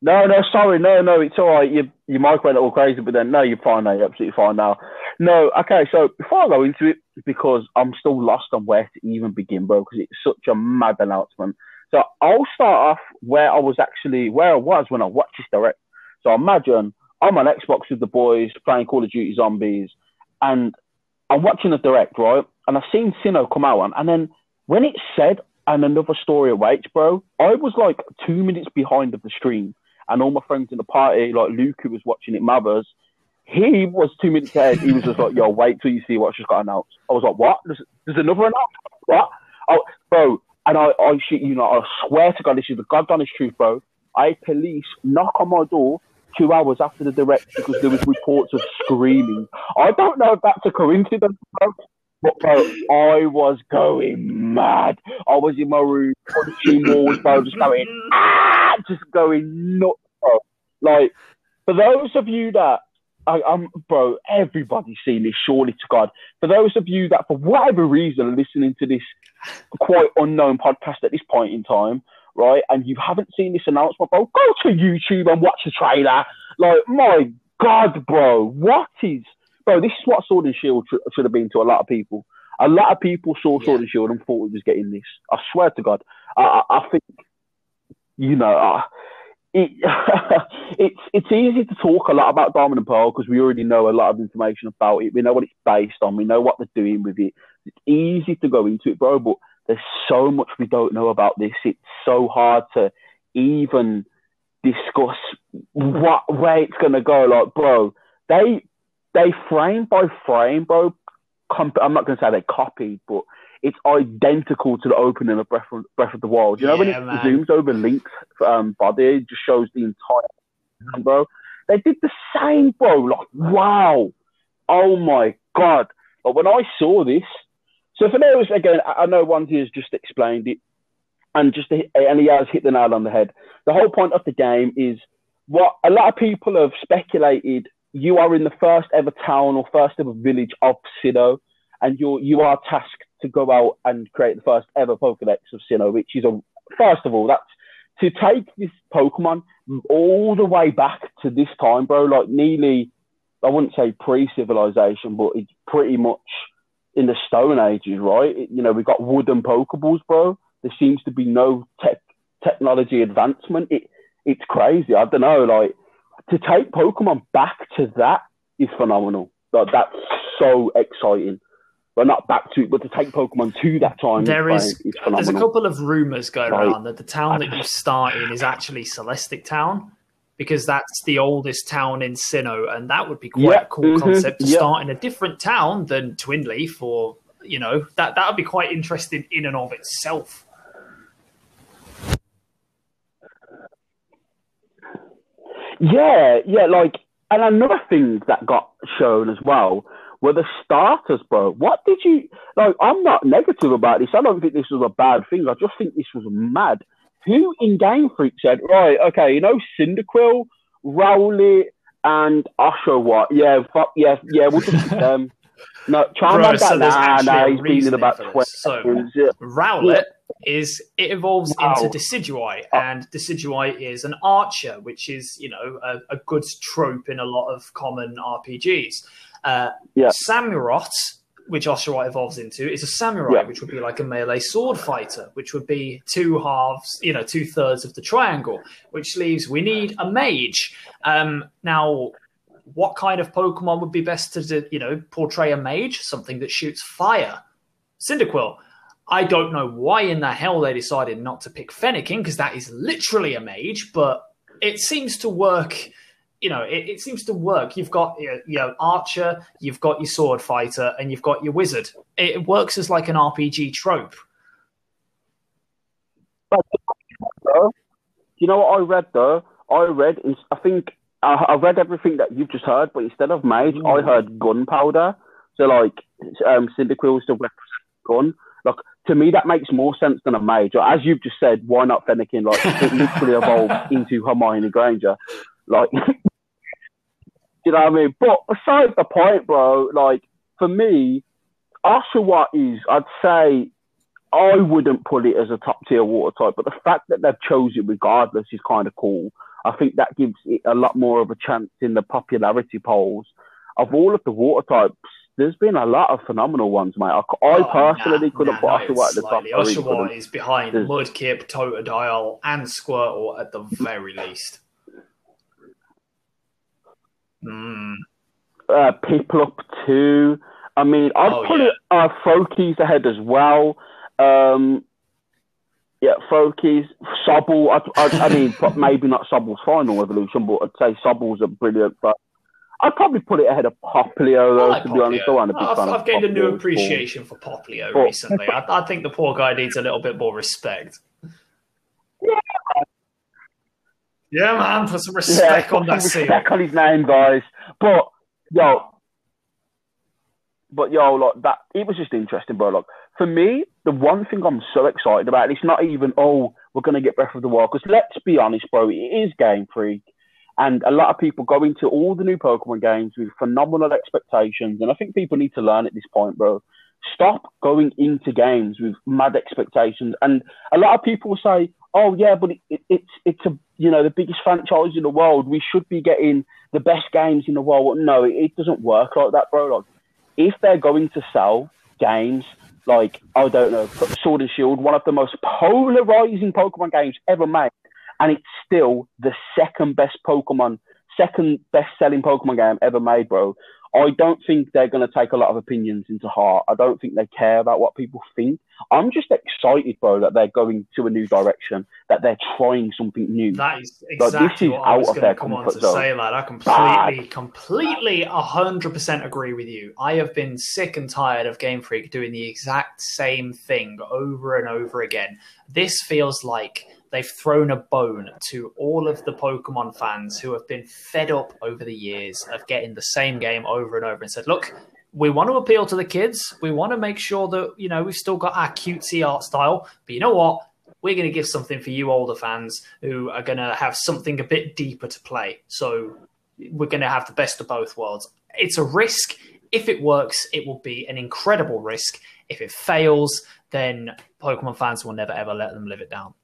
No, no, sorry, no, no, it's all right. Your your mic went all crazy, but then no, you're fine now. You're absolutely fine now. No, okay. So before I go into it, because I'm still lost on where to even begin, bro, because it's such a mad announcement. So I'll start off where I was actually where I was when I watched this direct. So imagine I'm on Xbox with the boys playing Call of Duty Zombies, and I'm watching the direct, right? And I've seen Sinnoh come out, and, and then when it said and another story awaits, bro. I was like two minutes behind of the stream, and all my friends in the party, like Luke, who was watching it, Mathers, he was two minutes ahead. He was just like, "Yo, wait till you see what's just got announced." I was like, "What? There's, there's another announcement? What?" Oh, bro, and I, I shit you know, I swear to God, this is the God honest truth, bro. I police knock on my door two hours after the direct because there was reports of screaming. I don't know if that's a coincidence, bro, but bro, I was going mad. I was in my room punching walls, bro, just going ah, just going nuts, bro. Like for those of you that I, am bro, everybody's seen this, surely to God. For those of you that, for whatever reason, are listening to this quite unknown podcast at this point in time, right, and you haven't seen this announcement, bro, go to YouTube and watch the trailer. Like, my God, bro, what is, bro, this is what Sword and Shield should have been to a lot of people. A lot of people saw Sword and Shield and thought it was getting this. I swear to God. I, I, think, you know, uh, it, it's it's easy to talk a lot about Diamond and Pearl because we already know a lot of information about it. We know what it's based on. We know what they're doing with it. It's easy to go into it, bro. But there's so much we don't know about this. It's so hard to even discuss what where it's gonna go. Like, bro, they they frame by frame, bro. Comp- I'm not gonna say they copied, but it's identical to the opening of Breath of, Breath of the Wild. You know when it man. zooms over Link's um, body, it just shows the entire bro. They did the same, bro. Like, wow. Oh my god. But when I saw this, so for those again, I know Wanzi has just explained it, and just and he has hit the nail on the head. The whole point of the game is what a lot of people have speculated. You are in the first ever town or first ever village of Sinnoh, and you're you are tasked to go out and create the first ever Pokedex of Sinnoh, which is a first of all, that's to take this Pokemon all the way back to this time, bro. Like nearly, I wouldn't say pre-civilization, but it's pretty much in the Stone Ages, right? It, you know, we've got wooden Pokeballs, bro. There seems to be no tech technology advancement. It it's crazy. I don't know, like to take Pokemon back to that is phenomenal. Like that's so exciting but not back to, but to take Pokemon to that time. There is, is there's a couple of rumors going right. around that the town that you start in is actually Celestic Town because that's the oldest town in Sinnoh, and that would be quite yeah, a cool mm-hmm, concept to yeah. start in a different town than Twinleaf, or you know that that would be quite interesting in and of itself. Yeah, yeah, like, and another thing that got shown as well were the starters, bro. What did you like? I'm not negative about this. I don't think this was a bad thing. I just think this was mad. Who in Game Freak said, right, okay, you know, Cyndaquil, Rowlet, and Oshawott. Yeah, fuck, yeah, yeah, we'll just um, no, Charmander, so nah, nah, he's been in about 20 So, Rowlet is, it evolves wow. into Decidueye, oh. and Decidueye is an archer, which is, you know, a, a good trope in a lot of common RPGs. Uh, yeah. Samurott, which Oshawott evolves into, is a samurai, yeah. which would be like a melee sword fighter, which would be two halves, you know, two thirds of the triangle, which leaves we need a mage. Um, now, what kind of Pokemon would be best to, you know, portray a mage? Something that shoots fire. Cyndaquil. I don't know why in the hell they decided not to pick Fennekin because that is literally a mage, but it seems to work you know, it, it, seems to work. You've got your, your, archer, you've got your sword fighter, and you've got your wizard. It works as like an RPG trope. But, you know what I read though? I read, I think I, I read everything that you've just heard, but instead of mage, mm. I heard gunpowder. So like, um, Cyndaquil still represents gun. Like to me, that makes more sense than a mage. As you've just said, why not Fennekin? Like it literally evolved into Hermione Granger. Like, you know what I mean? But besides the point, bro, like, for me, Oshawott is, I'd say, I wouldn't put it as a top tier water type, but the fact that they've chosen regardless is kind of cool. I think that gives it a lot more of a chance in the popularity polls. Of all of the water types, there's been a lot of phenomenal ones, mate. I, I oh, personally nah, couldn't nah, put no, Oshawott at the top. Oshawott is behind Mudkip, Totodile, and Squirtle at the very least. Mm. Uh, Piplup too. I mean, I'd oh, put yeah. it uh, Froakies ahead as well. Um, Yeah, Froakies, Sobble. I, I, I mean, maybe not Sobble's final evolution, but I'd say Sobble's a brilliant. But I'd probably put it ahead of Popplio, though. like to be honest, I be I've, I've gained a new appreciation for Popplio But- recently. I, I think the poor guy needs a little bit more respect. Yeah, man, put some respect put on that seal. respect on his name, guys. But yo, but yo, like that, it was just interesting, bro. Like for me, the one thing I'm so excited about, it's not even oh, we're gonna get Breath of the Wild, because let's be honest, bro, it is Game Freak, and a lot of people go into all the new Pokemon games with phenomenal expectations, and I think people need to learn at this point, bro. Stop going into games with mad expectations, and a lot of people say, "Oh yeah, but it, it, it's it's a you know the biggest franchise in the world. We should be getting the best games in the world." No, it, it doesn't work like that, bro. Like if they're going to sell games like I don't know, Sword and Shield, one of the most polarizing Pokemon games ever made, and it's still the second best Pokemon, second best selling Pokemon game ever made, bro. I don't think they're going to take a lot of opinions into heart. I don't think they care about what people think. I'm just excited, bro, that they're going to a new direction, that they're trying something new. That is But this exactly is what I was out of going their to come on comfort to zone. say, lad. I completely, completely, hundred percent agree with you. I have been sick and tired of Game Freak doing the exact same thing over and over again. This feels like they've thrown a bone to all of the Pokemon fans who have been fed up over the years of getting the same game over and over and said, "Look, we want to appeal to the kids. We want to make sure that you know we've still got our cutesy art style, but you know what? We're going to give something for you older fans who are going to have something a bit deeper to play. So we're going to have the best of both worlds. It's a risk. If it works, it will be an incredible risk. If it fails, then Pokemon fans will never ever let them live it down.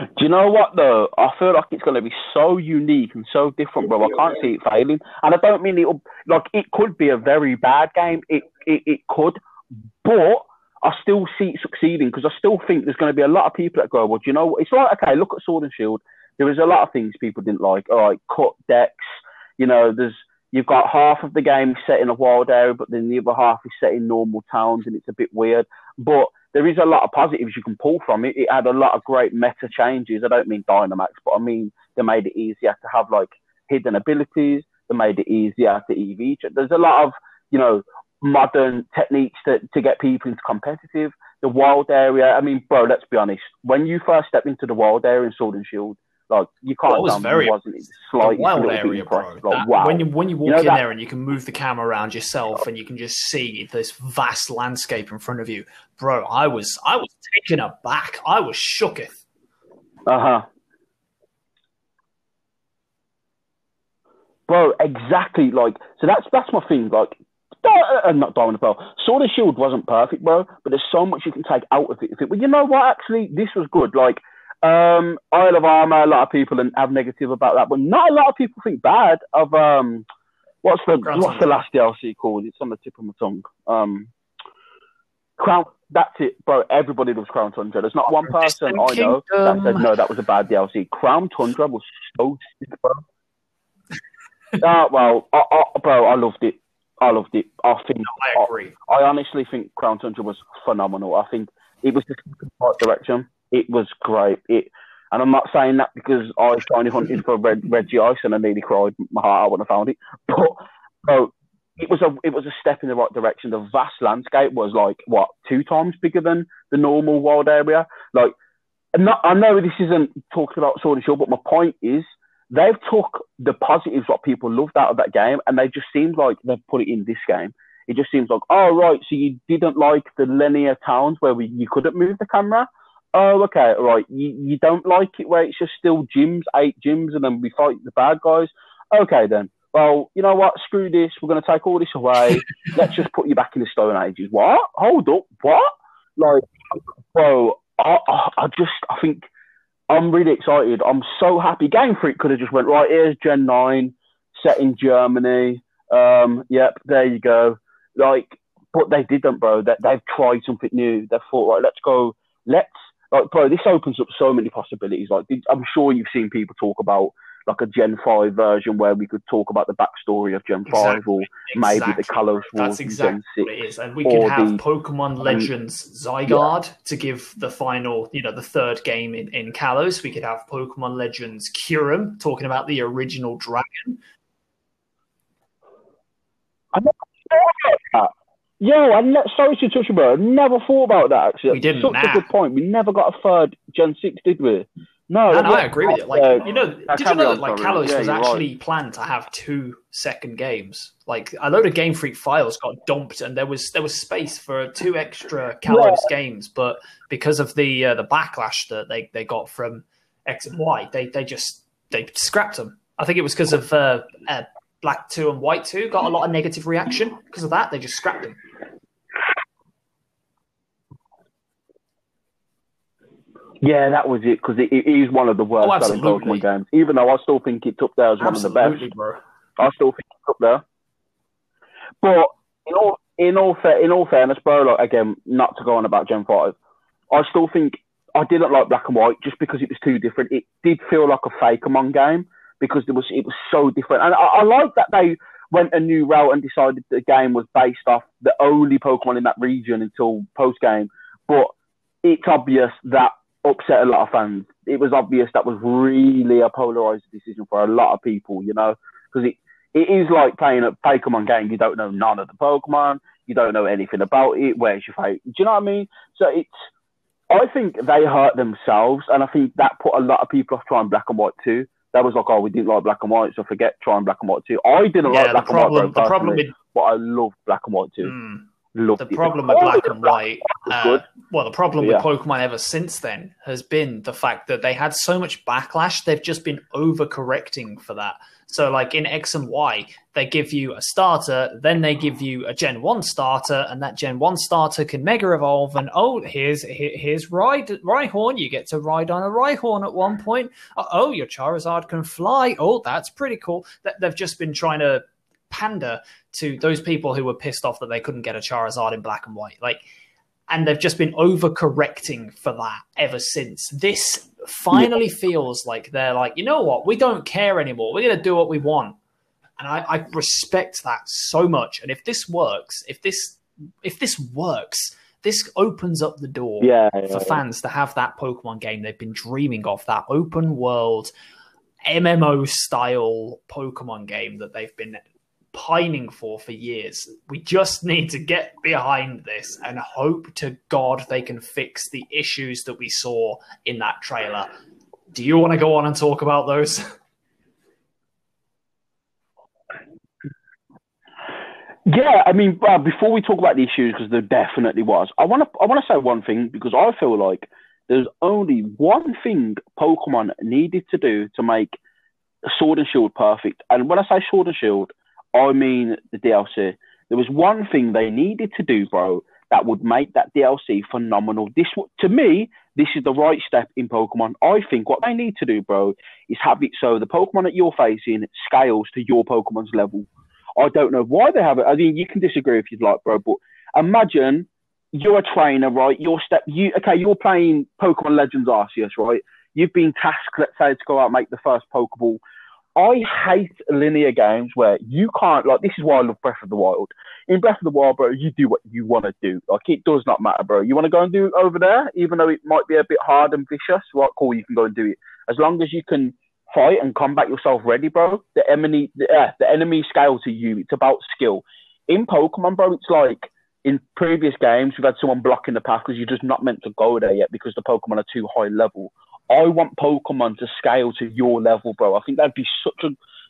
Do you know what though? I feel like it's to be so unique and so different, bro. I can't see it failing, and I don't mean it. Like it could be a very bad game. It it, it could, but I still see it succeeding because I still think there's going to be a lot of people that go, well, do you know what? It's like okay, look at Sword and Shield. There was a lot of things people didn't like. All right, cut dex. You know, there's you've got half of the game set in a wild area, but then the other half is set in normal towns, and it's a bit weird. But there is a lot of positives you can pull from it. It had a lot of great meta changes. I don't mean Dynamax, but I mean they made it easier to have like hidden abilities. They made it easier to EV. There's a lot of you know modern techniques to, to get people into competitive. The wild area. I mean, bro, let's be honest. When you first step into the wild area in Sword and Shield, like you can't. Well, it was very- wasn't it? The wild area, bro. Like, wow. When you when you walk You know in that- there and you can move the camera around yourself and you can just see this vast landscape in front of you, bro. I was I was taken aback. I was shooketh. Uh huh. Bro, exactly. Like, so that's that's my thing. Like, Di- uh, not Diamond and Pearl. Sword and Shield wasn't perfect, bro. But there's so much you can take out of it. If it well, you know what? Actually, this was good. Like, um, Isle of Armor. A lot of people have negative about that, but not a lot of people think bad of um. What's the what's the last DLC called? It's on the tip of my tongue. Um, Crown. That's it, bro. Everybody loves Crown Tundra. There's not one person I know that said no, that was a bad DLC. Crown Tundra was so sick, bro. Ah, well, I, I, bro, I loved it. I loved it. I think I agree. I honestly think Crown Tundra was phenomenal. I think it was just the right direction. It was great. It, and I'm not saying that because I finally hunted for red Regice and I nearly cried my heart out when I found it. But bro, it was a it was a step in the right direction. The vast landscape was like what two times bigger than the normal wild area. Like, not, I know this isn't talking about Sword and Shield, but my point is they've took the positives what people loved out of that game and they just seemed like they've put it in this game. It just seems like, oh right, so you didn't like the linear towns where we, you couldn't move the camera. Oh, okay, all right. You you don't like it where it's just still gyms, eight gyms, and then we fight the bad guys. Okay then. Well, you know what? Screw this. We're going to take all this away. Let's just put you back in the Stone Ages. What? Hold up. What? Like, bro, I, I, I just, I think I'm really excited. I'm so happy. Game Freak could have just went right. Here's Gen Nine, set in Germany. Um, yep, there you go. Like, but they didn't, bro. They, they've tried something new. They thought, right, let's go. Let's like, bro. This opens up so many possibilities. Like, I'm sure you've seen people talk about like a Gen Five version where we could talk about the backstory of Gen Five, or maybe Exactly. the Wars That's exactly what it is. And we could have the- Pokemon um, Legends Zygarde to give the final, you know, the third game in, in Kalos. We could have Pokemon Legends Kyurem talking about the original dragon. Yo, I ne- sorry to touch you, bro. I never thought about that. Actually, We didn't, Such nah. a good point. We never got a third Gen Six, did we? No, And I agree with you. Like, uh, you know, did you know that like sorry. Kalos Yeah, was you're actually planned to have two second games? Like a load of Game Freak files got dumped, and there was there was space for two extra Kalos games, but because of the uh, the backlash that they, they got from X and Y, they they just they scrapped them. I think it was because of uh, uh, Black Two and White Two got a lot of negative reaction because of that. They just scrapped them. Yeah, that was it because it, it is one of the worst Oh, selling absolutely. Pokemon games. Even though I still think it's up there as one of the best. Bro. I still think it's up there. But in all in all fair, in all fairness, bro, like again, not to go on about Gen Five, I still think I didn't like Black and White just because it was too different. It did feel like a Fakemon game because there was it was so different, and I, I like that they went a new route and decided the game was based off the only Pokemon in that region until post game. But it's obvious that upset a lot of fans. It was obvious that was really a polarized decision for a lot of people, you know, because it, it is like playing a Pokemon game. You don't know none of the Pokemon. You don't know anything about it. Where's your fate? Do you know what I mean? So it's, I think they hurt themselves, and I think that put a lot of people off trying Black and White too. That was like, oh, we didn't like Black and White, so forget trying Black and White too. I didn't Yeah, like Black problem and White, bro, the problem with but I loved Black and White too. mm, Loved the problem with black and white uh, well the problem Yeah. with pokemon ever since then has been the fact that they had so much backlash they've just been overcorrecting for that. So like in x and y they give you a starter then they give you a gen 1 starter and that gen 1 starter can mega evolve and oh here's here, here's ride rhyhorn. You get to ride on a rhyhorn at one point. Oh your charizard can fly. Oh that's pretty cool. They've just been trying to pander to those people who were pissed off that they couldn't get a Charizard in black and white. Like, and they've just been overcorrecting for that ever since. This finally feels like they're like, you know what? We don't care anymore. We're going to do what we want. And I, I respect that so much. And if this works, if this if this works, this opens up the door Yeah, for yeah, fans to have that Pokemon game they've been dreaming of, that open world MMO style Pokemon game that they've been pining for for years. We just need to get behind this and hope to God they can fix the issues that we saw in that trailer. Do you want to go on and talk about those? Yeah, I mean, uh, before we talk about the issues, because there definitely was, I want to I want to say one thing because I feel like there's only one thing Pokemon needed to do to make Sword and Shield perfect. And when I say Sword and Shield, I mean the DLC. There was one thing they needed to do, bro, that would make that DLC phenomenal. This, to me, this is the right step in Pokemon. I think what they need to do, bro, is have it so the Pokemon that you're facing scales to your Pokemon's level. I don't know why they have it. I mean, you can disagree if you'd like, bro, but imagine you're a trainer, right? You're step you okay, you're playing Pokemon Legends Arceus, right? You've been tasked, let's say, to go out and make the first Pokeball. I hate linear games where you can't like this is why I love Breath of the Wild. In Breath of the Wild, bro, you do what you want to do. Like it does not matter, bro. You want to go and do it over there, even though it might be a bit hard and vicious, right? Cool, you can go and do it. As long as you can fight and combat yourself ready, bro. The enemy, the, uh, the enemy scale to you. It's about skill. In Pokemon, bro, it's like in previous games we've had someone blocking the path because you're just not meant to go there yet because the Pokemon are too high level. I want Pokemon to scale to your level, bro. I think that'd be such a,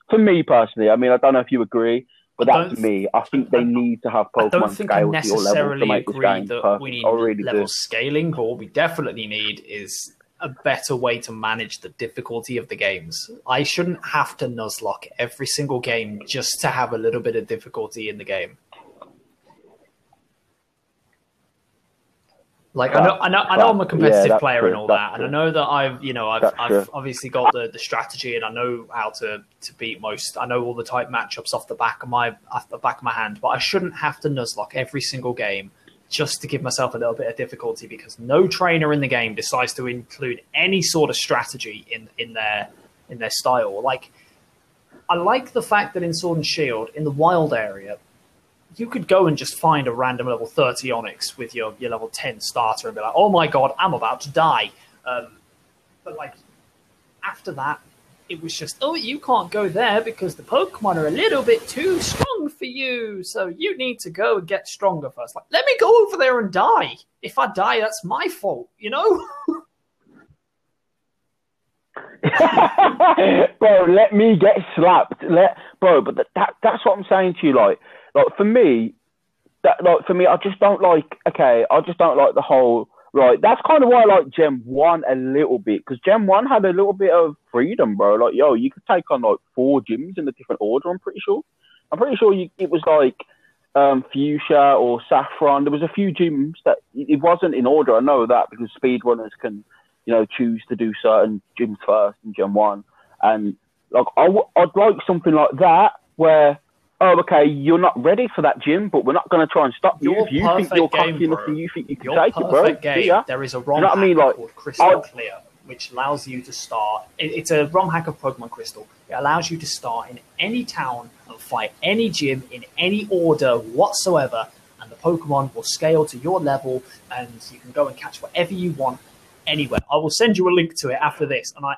for me personally. I mean, I don't know if you agree, but I that's me. I think they need to have I Pokemon don't think I scale to your level to necessarily make this agree game that perfect. we need I really level do. scaling, but what we definitely need is a better way to manage the difficulty of the games. I shouldn't have to nuzlocke every single game just to have a little bit of difficulty in the game. Like I know, I know, I know, I'm a competitive that's player true, and all that, and I know that I've, you know, I've, That's I've true. obviously got the, the strategy, and I know how to, to beat most. I know all the type matchups off the back of my off the back of my hand, but I shouldn't have to nuzlocke every single game just to give myself a little bit of difficulty because no trainer in the game decides to include any sort of strategy in in their in their style. Like, I like the fact that in Sword and Shield, in the wild area, you could go and just find a random level 30 Onix with your, your level 10 starter and be like, oh my god, I'm about to die. Um, but like, after that, it was just, oh, you can't go there because the Pokemon are a little bit too strong for you. So you need to go and get stronger first. Like, let me go over there and die. If I die, that's my fault, you know? bro, let me get slapped. Let bro, but that that's what I'm saying to you. Like, like for me, that like for me, I just don't like. Okay, I just don't like the whole. Right, that's kind of why I like Gen One a little bit because Gen One had a little bit of freedom, bro. Like, yo, you could take on like four gyms in a different order. I'm pretty sure. I'm pretty sure you, it was like um, Fuchsia or Saffron. There was a few gyms that it wasn't in order. I know that because speedrunners can you know, choose to do certain gyms first in Gen 1. And like, I w- I'd like something like that where, oh, okay, you're not ready for that gym, but we're not going to try and stop you. Your If you think you're cocky enough and you think you can Your take it, bro, game. There is a ROM know what I mean? hack Like, called Crystal I- Clear, which allows you to start. It, it's a ROM hack of Pokemon Crystal. It allows you to start in any town and fight any gym in any order whatsoever, and the Pokemon will scale to your level, and you can go and catch whatever you want anywhere. I will send you a link to it after this, and I.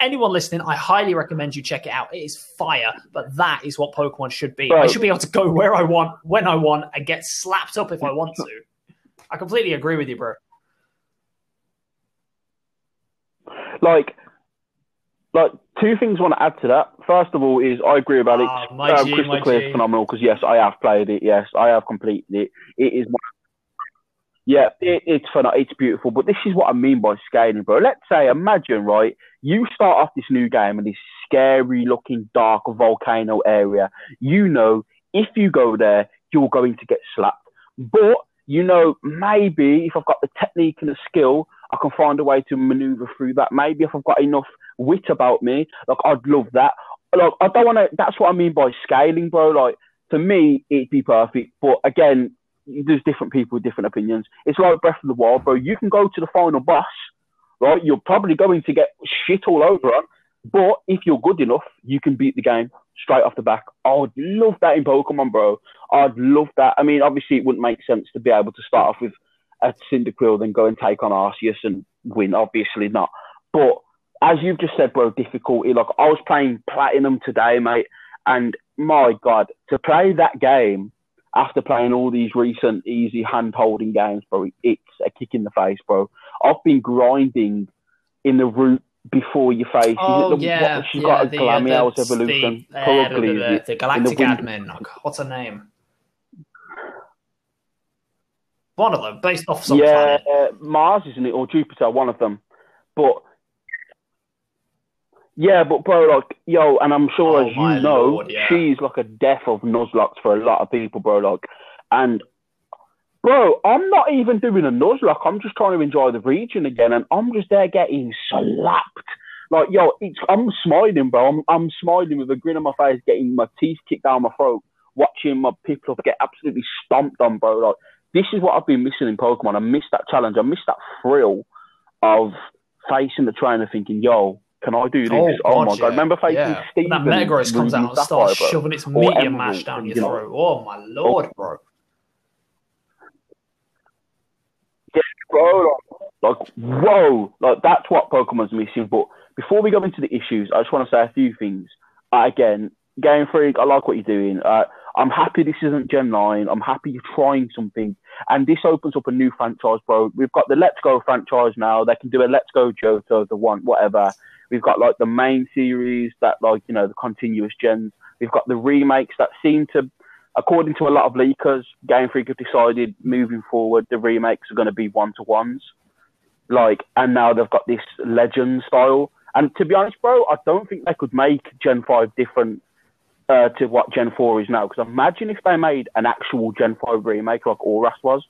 Anyone listening, I highly recommend you check it out. It is fire, but that is what Pokemon should be. I should be able to go where I want, when I want, and get slapped up if I want to. I completely agree with you, bro. Like, like two things I want to add to that. First of all, is I agree about Ah, it. my Um, G, Crystal my Clear G. is phenomenal because yes, I have played it. Yes, I have completed it. It is. My, yeah, it, it's fun. It's beautiful. But this is what I mean by scaling, bro. Let's say, imagine, right? You start off this new game in this scary-looking, dark volcano area. You know, if you go there, you're going to get slapped. But you know, maybe if I've got the technique and the skill, I can find a way to maneuver through that. Maybe if I've got enough wit about me, like I'd love that. Like I don't want to. That's what I mean by scaling, bro. Like for me, it'd be perfect. But again, there's different people with different opinions. It's like Breath of the Wild, bro. You can go to the final boss, right? You're probably going to get shit all over on. But if you're good enough, you can beat the game straight off the back. I would love that in Pokemon, bro. I'd love that. I mean, obviously, it wouldn't make sense to be able to start off with a Cyndaquil, then go and take on Arceus and win. Obviously not. But as you've just said, bro, difficulty. Like I was playing Platinum today, mate, and my God, to play that game after playing all these recent easy hand-holding games, bro, it's a kick in the face, bro. I've been grinding in the route before your face. Oh the, yeah, what, she's yeah, got a the, the, evolution. The, uh, Probably the, the, the? Galactic Admin. Oh, God, What's her name? One of them, based off some yeah, planet. uh, Mars, isn't it, or Jupiter? One of them. But yeah, but bro, like yo, and I'm sure Oh, as you know, lord, yeah. she's like a death of Nuzlocke for a lot of people, bro. Like, and bro, I'm not even doing a Nuzlocke. I'm just trying to enjoy the region again, and I'm just there getting slapped. Like yo, it's, I'm smiling, bro. I'm I'm smiling with a grin on my face, getting my teeth kicked down my throat, watching my people get absolutely stomped on, bro. Like this is what I've been missing in Pokemon. I miss that challenge. I miss that thrill of facing the trainer, thinking, "Yo, can I do this?" Oh, Oh, my God, yeah. Remember facing Yeah. Steve? When that Metagross comes out and starts shoving its Meteor Mash down your throat. Oh my lord, bro. bro. Like, like, whoa, like that's what Pokemon's missing. But before we go into the issues, I just want to say a few things. Uh, again, Game Freak, I like what you're doing. Uh, I'm happy this isn't Gen 9. I'm happy you're trying something. And this opens up a new franchise, bro. We've got the Let's Go franchise now. They can do a Let's Go Johto, the one, whatever. We've got like the main series that, like, you know, the continuous gens. We've got the remakes that seem to, according to a lot of leakers, Game Freak have decided moving forward, the remakes are going to be one to ones. Like, and now they've got this legend style. And to be honest, bro, I don't think they could make Gen 5 different uh, to what Gen 4 is now. Because imagine if they made an actual Gen 5 remake like Oras was.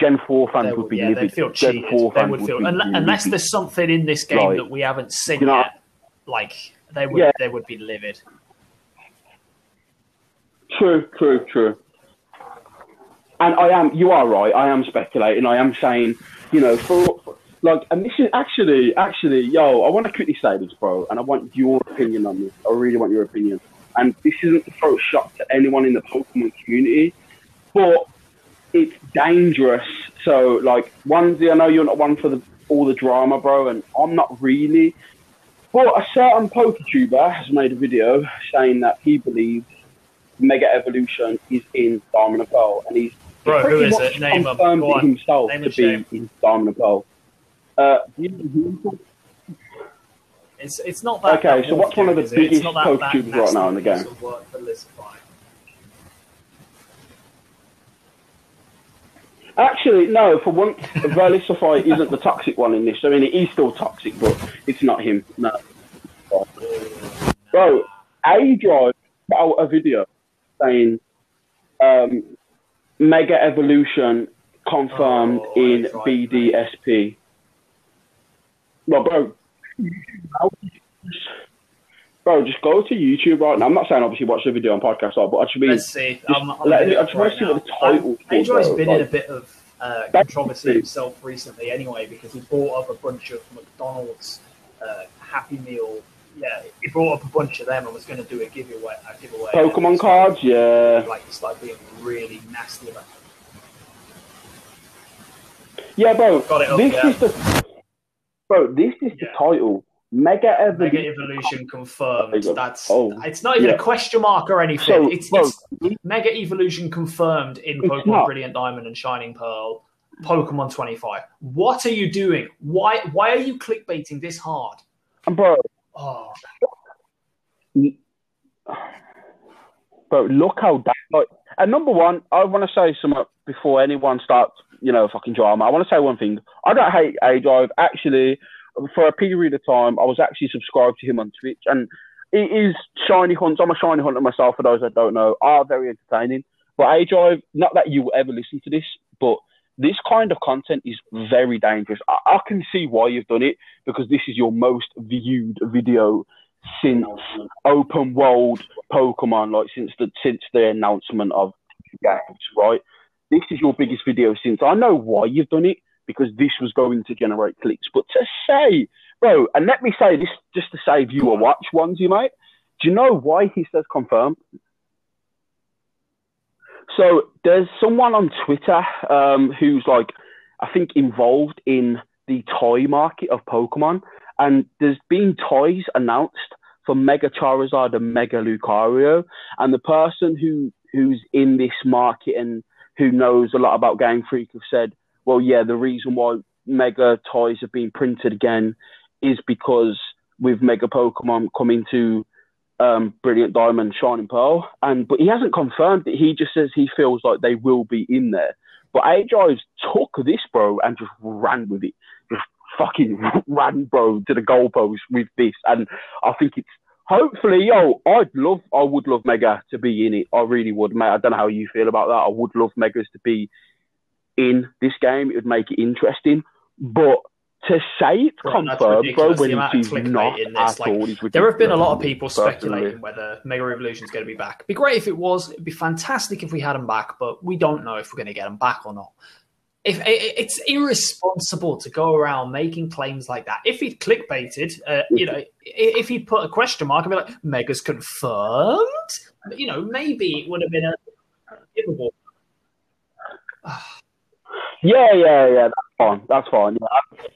Gen 4 fans They would be yeah, livid. they'd feel Gen cheated. 4 They fans would would feel unless, there's something in this game Like, that we haven't seen you know- yet. Like they would, Yeah. they would be livid. True, true, true. And I am, you are right. I am speculating. I am saying, you know, for Like, and this is actually, actually, yo, I want to quickly say this, bro, and I want your opinion on this. I really want your opinion. And this isn't to throw a shot to anyone in the Pokemon community, but it's dangerous. So, like, Onesie, I know you're not one for the, all the drama, bro, and I'm not really. But a certain PokeTuber has made a video saying that he believes Mega Evolution is in Diamond and Pearl, and he's Bro, who pretty is much it? Name confirmed it himself Name to and shame. be in Diamond and Pearl. Uh, It's it's not that. Okay, that so what's one of the is it? It's biggest not that- coach that tubers right now in the game? of work for Lisify. Actually, no. For once, Verlisify isn't the toxic one in this. I mean, he's still toxic, but it's not him. No. Bro, aDrive put out a video saying um, Mega Evolution confirmed Oh, in BDSP. Well, bro, bro, just go to YouTube right now. I'm not saying obviously watch the video on podcast, but I should be. Let's see. Just I'm, I'm let- I just right see what the title Um, though, been in a bit of uh, controversy himself recently, anyway, because he brought up a bunch of McDonald's uh, Happy Meal. Yeah, he brought up a bunch of them and was going to do a giveaway. A giveaway Pokemon cards, yeah. Like he like being really nasty about. it. Yeah, bro. Got it up, this yeah. is the bro. This is the title. Mega Mega Evolution. Evolution confirmed. There. That's Oh, it's not even yeah. a question mark or anything. So, it's, it's Mega Evolution confirmed in Pokemon not. Brilliant Diamond and Shining Pearl. Pokemon 25. What are you doing? Why why are you clickbaiting this hard? bro, Oh, bro, look how that. Like, and number one, I want to say something before anyone starts, you know, fucking drama. I want to say one thing. I don't hate aDrive. Actually, for a period of time, I was actually subscribed to him on Twitch, and it is shiny hunts. I'm a shiny hunter myself. For those that don't know, are very entertaining. But aDrive, not that you will ever listen to this, but this kind of content is very dangerous. I, I can see why you've done it because this is your most viewed video since open world Pokemon, like since the since the announcement of games, right? This is your biggest video since. I know why you've done it because this was going to generate clicks. But to say, bro, and let me say this just to save you a watch, Onesie mate. Do you know why he says confirm? So there's someone on Twitter um, who's like, I think, involved in the toy market of Pokemon, and there's been toys announced for Mega Charizard and Mega Lucario, and the person who who's in this market and who knows a lot about Game Freak have said, well, yeah, the reason why Mega toys have been printed again is because with Mega Pokemon coming to um, Brilliant Diamond, Shining Pearl, and but he hasn't confirmed it. He just says he feels like they will be in there. But aDrives took this, bro, and just ran with it. Just fucking ran, bro, to the goalpost with this. And I think it's hopefully, yo, I'd love, I would love Mega to be in it. I really would, mate. I don't know how you feel about that. I would love Megas to be in this game. It would make it interesting. But to say it's Bro, confirmed, bro, when it is not at like, all, there have been a lot of people personally. speculating whether Mega Evolution is going to be back. It'd Be great if it was. It'd be fantastic if we had him back, but we don't know if we're going to get him back or not. If it's irresponsible to go around making claims like that, if he'd clickbaited, uh, you know, if he'd put a question mark and be like "Mega's confirmed," you know, maybe it would have been a. Yeah, yeah, yeah. That's fine. That's fine. Yeah.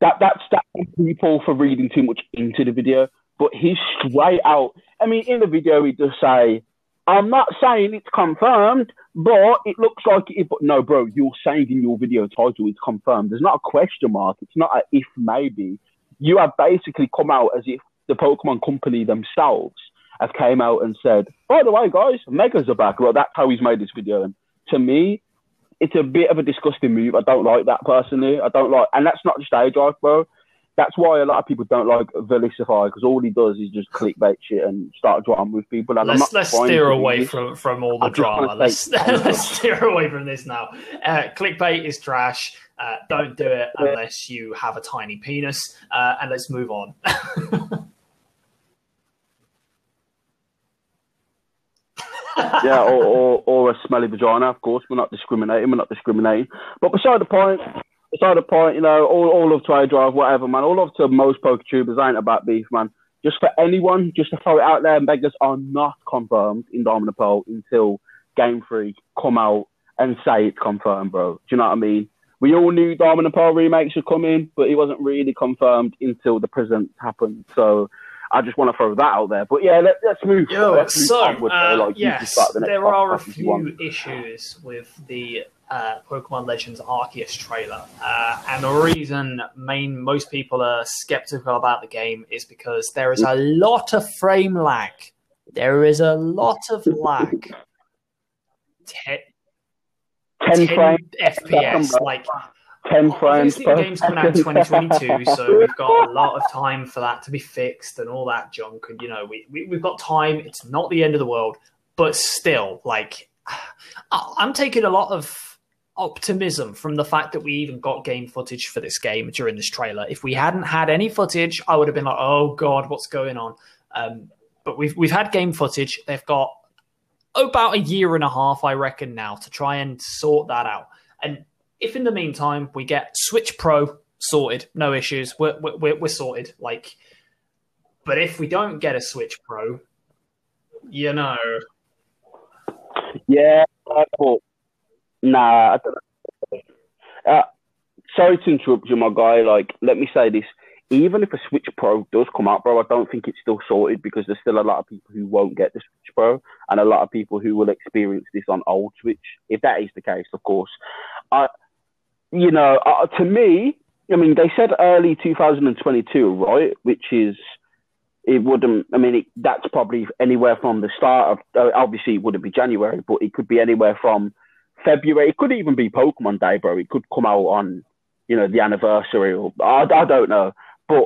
That that's that people for reading too much into the video. But he's straight out. I mean, in the video, he does say, "I'm not saying it's confirmed, but it looks like it." But no, bro, you're saying in your video title it's confirmed. There's not a question mark. It's not a if maybe. You have basically come out as if the Pokemon company themselves have came out and said, "By the way, guys, Megas are back." Well, that's how he's made this video. And to me, it's a bit of a disgusting move. I don't like that personally. I don't like, and that's not just aDrive, bro. That's why a lot of people don't like Verlisify because all he does is just clickbait shit and start drama with people. And I'm Let's let's steer away from from all the I'm drama. Let's let's steer away from this now. Uh, clickbait is trash. Uh, don't do it unless you have a tiny penis. Uh, and let's move on. yeah, or, or or a smelly vagina. Of course, we're not discriminating. We're not discriminating. But beside the point, beside the point, you know, all, all of Try Drive, whatever, man. All of to most PokeTubers ain't about beef, man. Just for anyone, just to throw it out there, and Megas are not confirmed in Pearl until Game Freak come out and say it's confirmed, bro. Do you know what I mean? We all knew Diamond and Pearl remakes would come in, but it wasn't really confirmed until the present happened. So I just want to throw that out there. But yeah, let, us move. Yo, let's move so onward, uh, like, yes, can the there are a podcast if you want. few issues with the uh, Pokemon Legends Arceus trailer, uh, and the reason main most people are skeptical about the game is because there is a lot of frame lag. There is a lot of lag. Ten, 10 10 frames, FPS, like 10 frames per the game's coming out in 2022, so we've got a lot of time for that to be fixed and all that junk. And you know, we, we we've got time. It's not the end of the world, but still, like, I'm taking a lot of optimism from the fact that we even got game footage for this game during this trailer. If we hadn't had any footage, I would have been like, "Oh God, what's going on?" Um, but we've we've had game footage. They've got about a year and a half, I reckon, now to try and sort that out. And if in the meantime we get Switch Pro sorted, no issues, we're we're, we're sorted. Like, but if we don't get a Switch Pro, you know, Yeah, I thought, nah, I don't know. Uh, sorry to interrupt you, my guy. Like, let me say this. Even if a Switch Pro does come out, bro, I don't think it's still sorted because there's still a lot of people who won't get the Switch Pro and a lot of people who will experience this on old Switch. If that is the case, of course. I, you know, uh, to me, I mean, they said early 2022, right? Which is, it wouldn't, I mean, it, that's probably anywhere from the start of, uh, obviously, it wouldn't be January, but it could be anywhere from February. It could even be Pokemon Day, bro. It could come out on, you know, the anniversary or, I, I don't know. But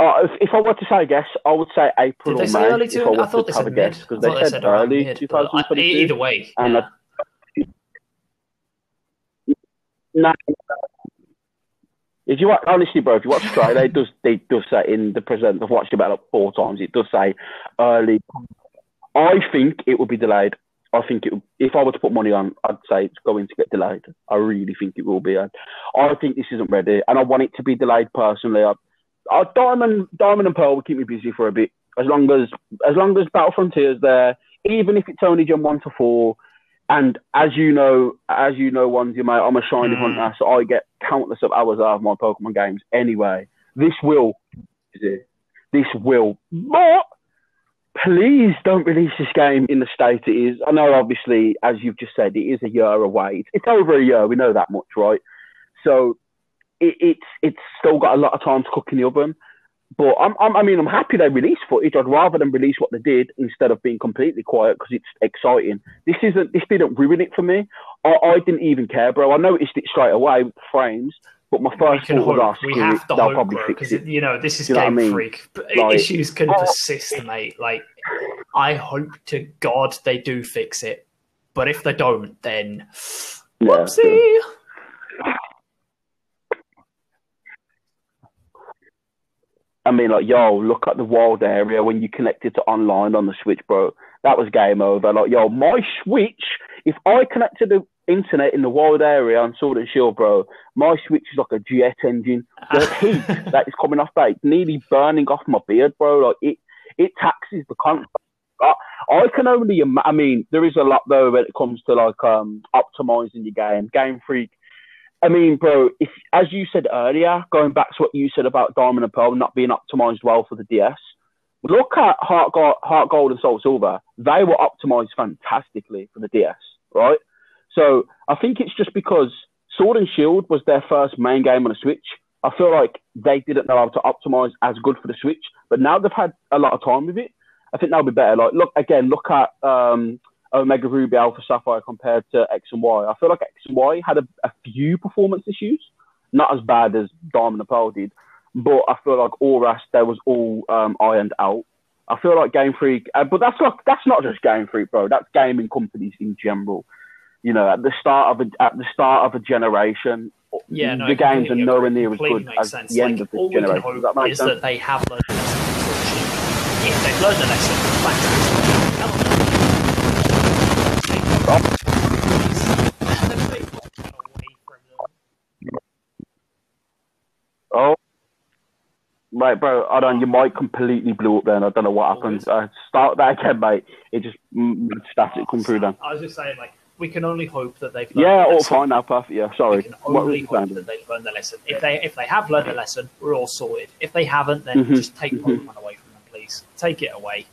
uh, if, if I were to say a guess, I would say April did they or say May. early if two? I I thought they said mid. guess, I because thought they they said said early mid. 2022. Either way, And yeah. No. If you watch, honestly, bro, if you watch Australia, it does they does say in the present. I've watched it about like four times. It does say early. I think it will be delayed. I think it. If I were to put money on, I'd say it's going to get delayed. I really think it will be. I, I think this isn't ready, and I want it to be delayed personally. I, I, Diamond, Diamond and Pearl will keep me busy for a bit, as long as as long as Battle Frontier's there. Even if it's only Gen one to four, and as you know, as you know, Onesie mate, I'm a shiny Mm. hunter, so I get countless of hours out of my Pokemon games anyway. This will, this will, but please don't release this game in the state it is. I know, obviously, as you've just said, it is a year away. It's, it's over a year. We know that much, right? So it, it's it's still got a lot of time to cook in the oven. But I'm, I'm, I mean, I'm happy they released footage. I'd rather them release what they did instead of being completely quiet because it's exciting. This isn't. This didn't ruin it for me. I, I didn't even care, bro. I noticed it straight away with the frames. But my first thought was, hope. oh, We have to They'll hope, probably bro, it. you know this is You know I Game mean? Freak. But Like- issues can Oh. persist, mate. Like, I hope to God they do fix it. But if they don't, then Yeah. whoopsie. I mean, like, yo, look at the wild area when you connected to online on the Switch, bro. That was game over. Like, yo, my Switch, if I connected the internet in the wild area on Sword and Shield, bro, my Switch is like a jet engine. The heat that is coming off that, it's nearly burning off my beard, bro. Like, it, it taxes the console. I, can only, ima- I mean, there is a lot though when it comes to like um optimizing your game. Game Freak I mean, bro, if as you said earlier, going back to what you said about Diamond and Pearl not being optimized well for the DS, look at Heart Gold, Heart Gold and Soul Silver. They were optimized fantastically for the DS, right? So I think it's just because Sword and Shield was their first main game on the Switch. I feel like they didn't know how to optimize as good for the Switch, but now they've had a lot of time with it. I think that'll be better. Like, look again, look at um, Omega Ruby Alpha Sapphire compared to X and Y. I feel like X and Y had a, a few performance issues, not as bad as Diamond and Pearl did, but I feel like all rest there was all um, ironed out. I feel like Game Freak, uh, but that's not that's not just Game Freak, bro. That's gaming companies in general. You know, at the start of a at the start of a generation, Yeah, no, the games are nowhere near as good as sense. the end of this can generation. Does that make is sense? that they have learned a lesson. If they've learned a lesson, Oh, right, bro. Hold on, your mic completely blew up. Then I don't know what happened. Uh, start that again, mate. It just mm, static come through. Then I was just saying, like, we can only hope that they've. yeah, all lesson. fine now, perfect. Yeah, sorry. We can What was only you hope saying? that they've learned their lesson. If they if they have learned the lesson, we're all sorted. If they haven't, then Mhm, just take mhm. Pokemon away from them, please. Take it away.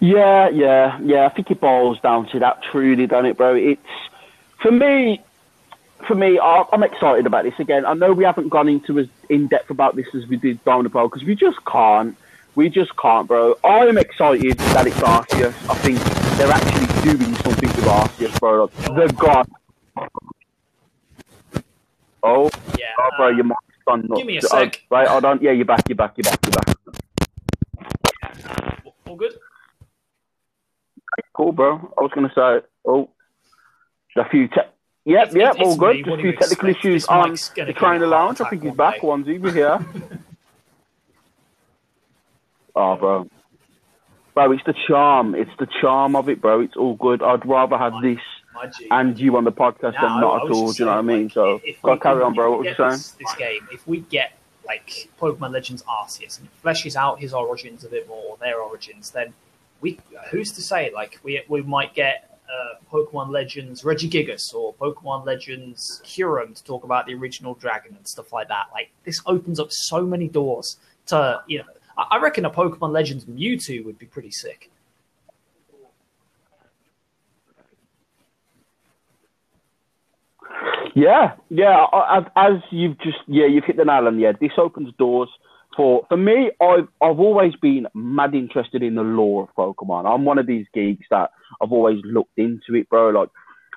Yeah, yeah, yeah. I think it boils down to that, truly, doesn't it, bro? It's for me. For me, I'm excited about this again. I know we haven't gone into as in depth about this as we did Diamond Pro because we just can't. We just can't, bro. I am excited that it's Arceus. I think they're actually doing something with Arceus, bro. Like, the god. Oh, Yeah. oh, bro, your um, mic's gone nuts. give me a Oh, sec. right, hold on. Yeah, you're back. You're back. You're back. You're back. all good. Cool, bro. I was gonna say, oh, a few te- Yep, It's- yep, it's- all good. me. Just a few technical expect? issues This on the trainer lounge. I think he's back. Onesie, we're here. oh, bro. Bro, it's the charm. It's the charm of it, bro. It's all good. I'd rather have this My and you on the podcast Nah, than not at all. Do you know what I mean? like, So, if carry on, bro. What were you saying? This, this game, if we get like Pokemon Legends Arceus and it fleshes out his origins a bit more, their origins, then we who's to say like we we might get uh, Pokemon Legends Regigigas or Pokemon Legends Kyurem to talk about the original dragon and stuff like that. Like this opens up so many doors to you know. I I reckon a Pokemon Legends Mewtwo would be pretty sick. Yeah, yeah. As, you've just yeah, you've hit the nail on the head. This opens doors for for me. I've I've always been mad interested in the lore of Pokemon. I'm one of these geeks that I've always looked into it, bro. Like,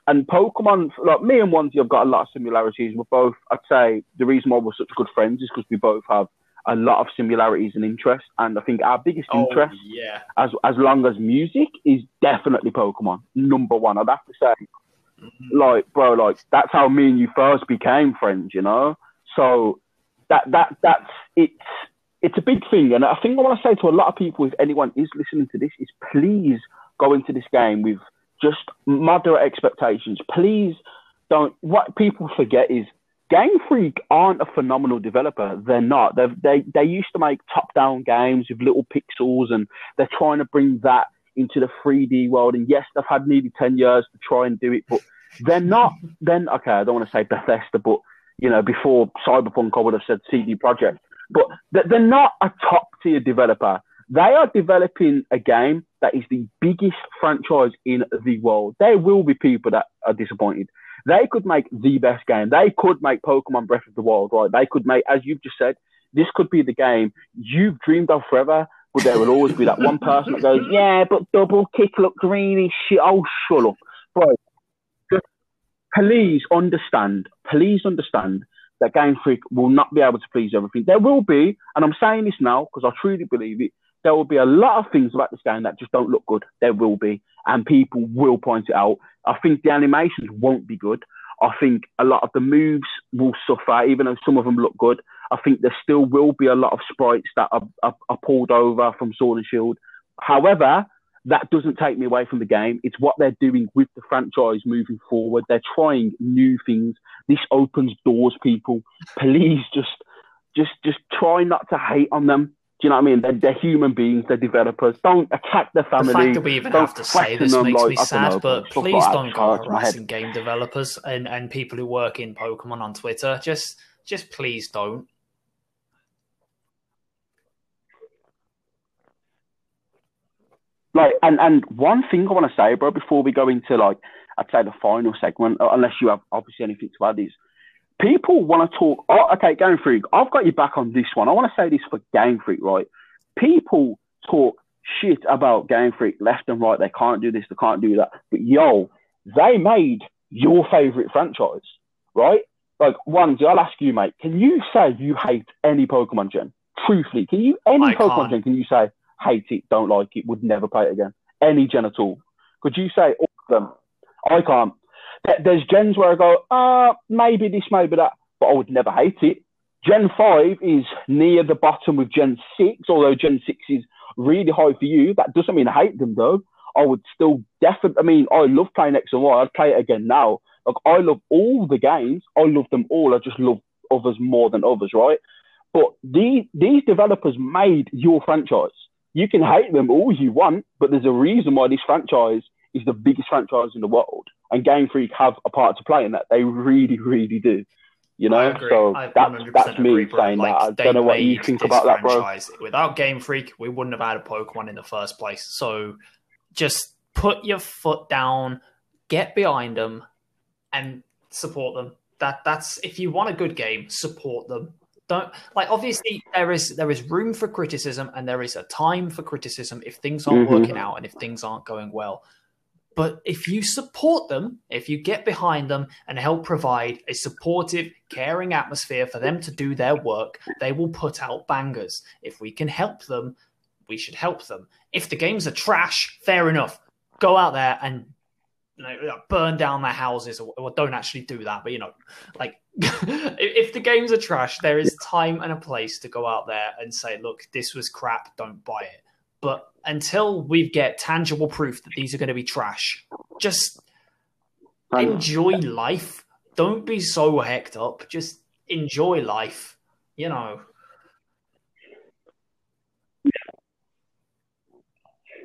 and Pokemon, like me and Onesie, have got a lot of similarities. We're both, I'd say, the reason why we're such good friends is because we both have a lot of similarities and interests. And I think our biggest oh, interest, yeah, as as long as music, is definitely Pokemon. Number one, I'd have to say mm-hmm. like bro like that's how me and you first became friends you know so that that that's it's it's a big thing and i think i want to say to a lot of people if anyone is listening to this is please go into this game with just moderate expectations please don't what people forget is Game Freak aren't a phenomenal developer. They're not. They've, they they used to make top-down games with little pixels, and they're trying to bring that into the 3D world. And yes, they've had nearly 10 years to try and do it, but they're not. Then okay, I don't want to say Bethesda, but you know, before Cyberpunk, I would have said CD Projekt. But they're not a top-tier developer. They are developing a game that is the biggest franchise in the world. There will be people that are disappointed. They could make the best game. They could make Pokemon Breath of the Wild, right? They could make, as you've just said, this could be the game you've dreamed of forever. But there will always be that one person that goes, "Yeah, but double kick look greeny shit." Oh, shut up, bro. Please understand. Please understand that Game Freak will not be able to please everything. There will be, and I'm saying this now because I truly believe it. There will be a lot of things about this game that just don't look good. There will be, and people will point it out. I think the animations won't be good. I think a lot of the moves will suffer, even though some of them look good. I think there still will be a lot of sprites that are, are, are pulled over from Sword and Shield. However, that doesn't take me away from the game. It's what they're doing with the franchise moving forward. They're trying new things. This opens doors, people. Please just, just, just try not to hate on them. Do you know what I mean? They're, they're human beings. They're developers. Don't attack their family. The fact that we even Don't have to say this them makes like, me sad, know, but please like don't go hurts my head. harassing game developers and, and people who work in Pokemon on Twitter. Just just please don't. Like and and one thing I want to say, bro, before we go into like I'd say the final segment, uh, unless you have obviously anything to add, is people want to talk. Oh, okay, Game Freak, I've got you back on this one. I want to say this for Game Freak, right? People talk shit about Game Freak left and right. They can't do this, they can't do that. But yo, they made your favorite franchise, right? Like, one, I'll ask you, mate. Can you say you hate any Pokemon gen? Truthfully, can you any I Pokemon can't. gen? Can you say hate it, don't like it, would never play it again? Any gen at all? Could you say all of them? I can't. There's gens where I go, ah, maybe this, maybe that, but I would never hate it. Gen 5 is near the bottom with Gen 6, although Gen 6 is really high for you. That doesn't mean I hate them, though. I would still definitely. I mean, I love playing X and Y. I'd play it again now. Like I love all the games. I love them all. I just love others more than others, right? But these these developers made your franchise. You can hate them all you want, but there's a reason why this franchise is the biggest franchise in the world, and Game Freak have a part to play in that. They really, really do. You know, so that's that's me saying like, that. I don't know what you think about that, bro. Without Game Freak, we wouldn't have had a Pokemon in the first place. So just put your foot down, get behind them, and support them. That that's if you want a good game, support them. Don't like obviously there is there is room for criticism and there is a time for criticism if things aren't mm-hmm. working out and if things aren't going well. But if you support them, if you get behind them and help provide a supportive, caring atmosphere for them to do their work, they will put out bangers. If we can help them, we should help them. If the games are trash, fair enough. Go out there and you know, burn down their houses or, or, don't actually do that. But you know, like if the games are trash, there is time and a place to go out there and say, look, this was crap, don't buy it. But until we get tangible proof that these are going to be trash, just enjoy life. Don't be so hecked up. Just enjoy life. You know.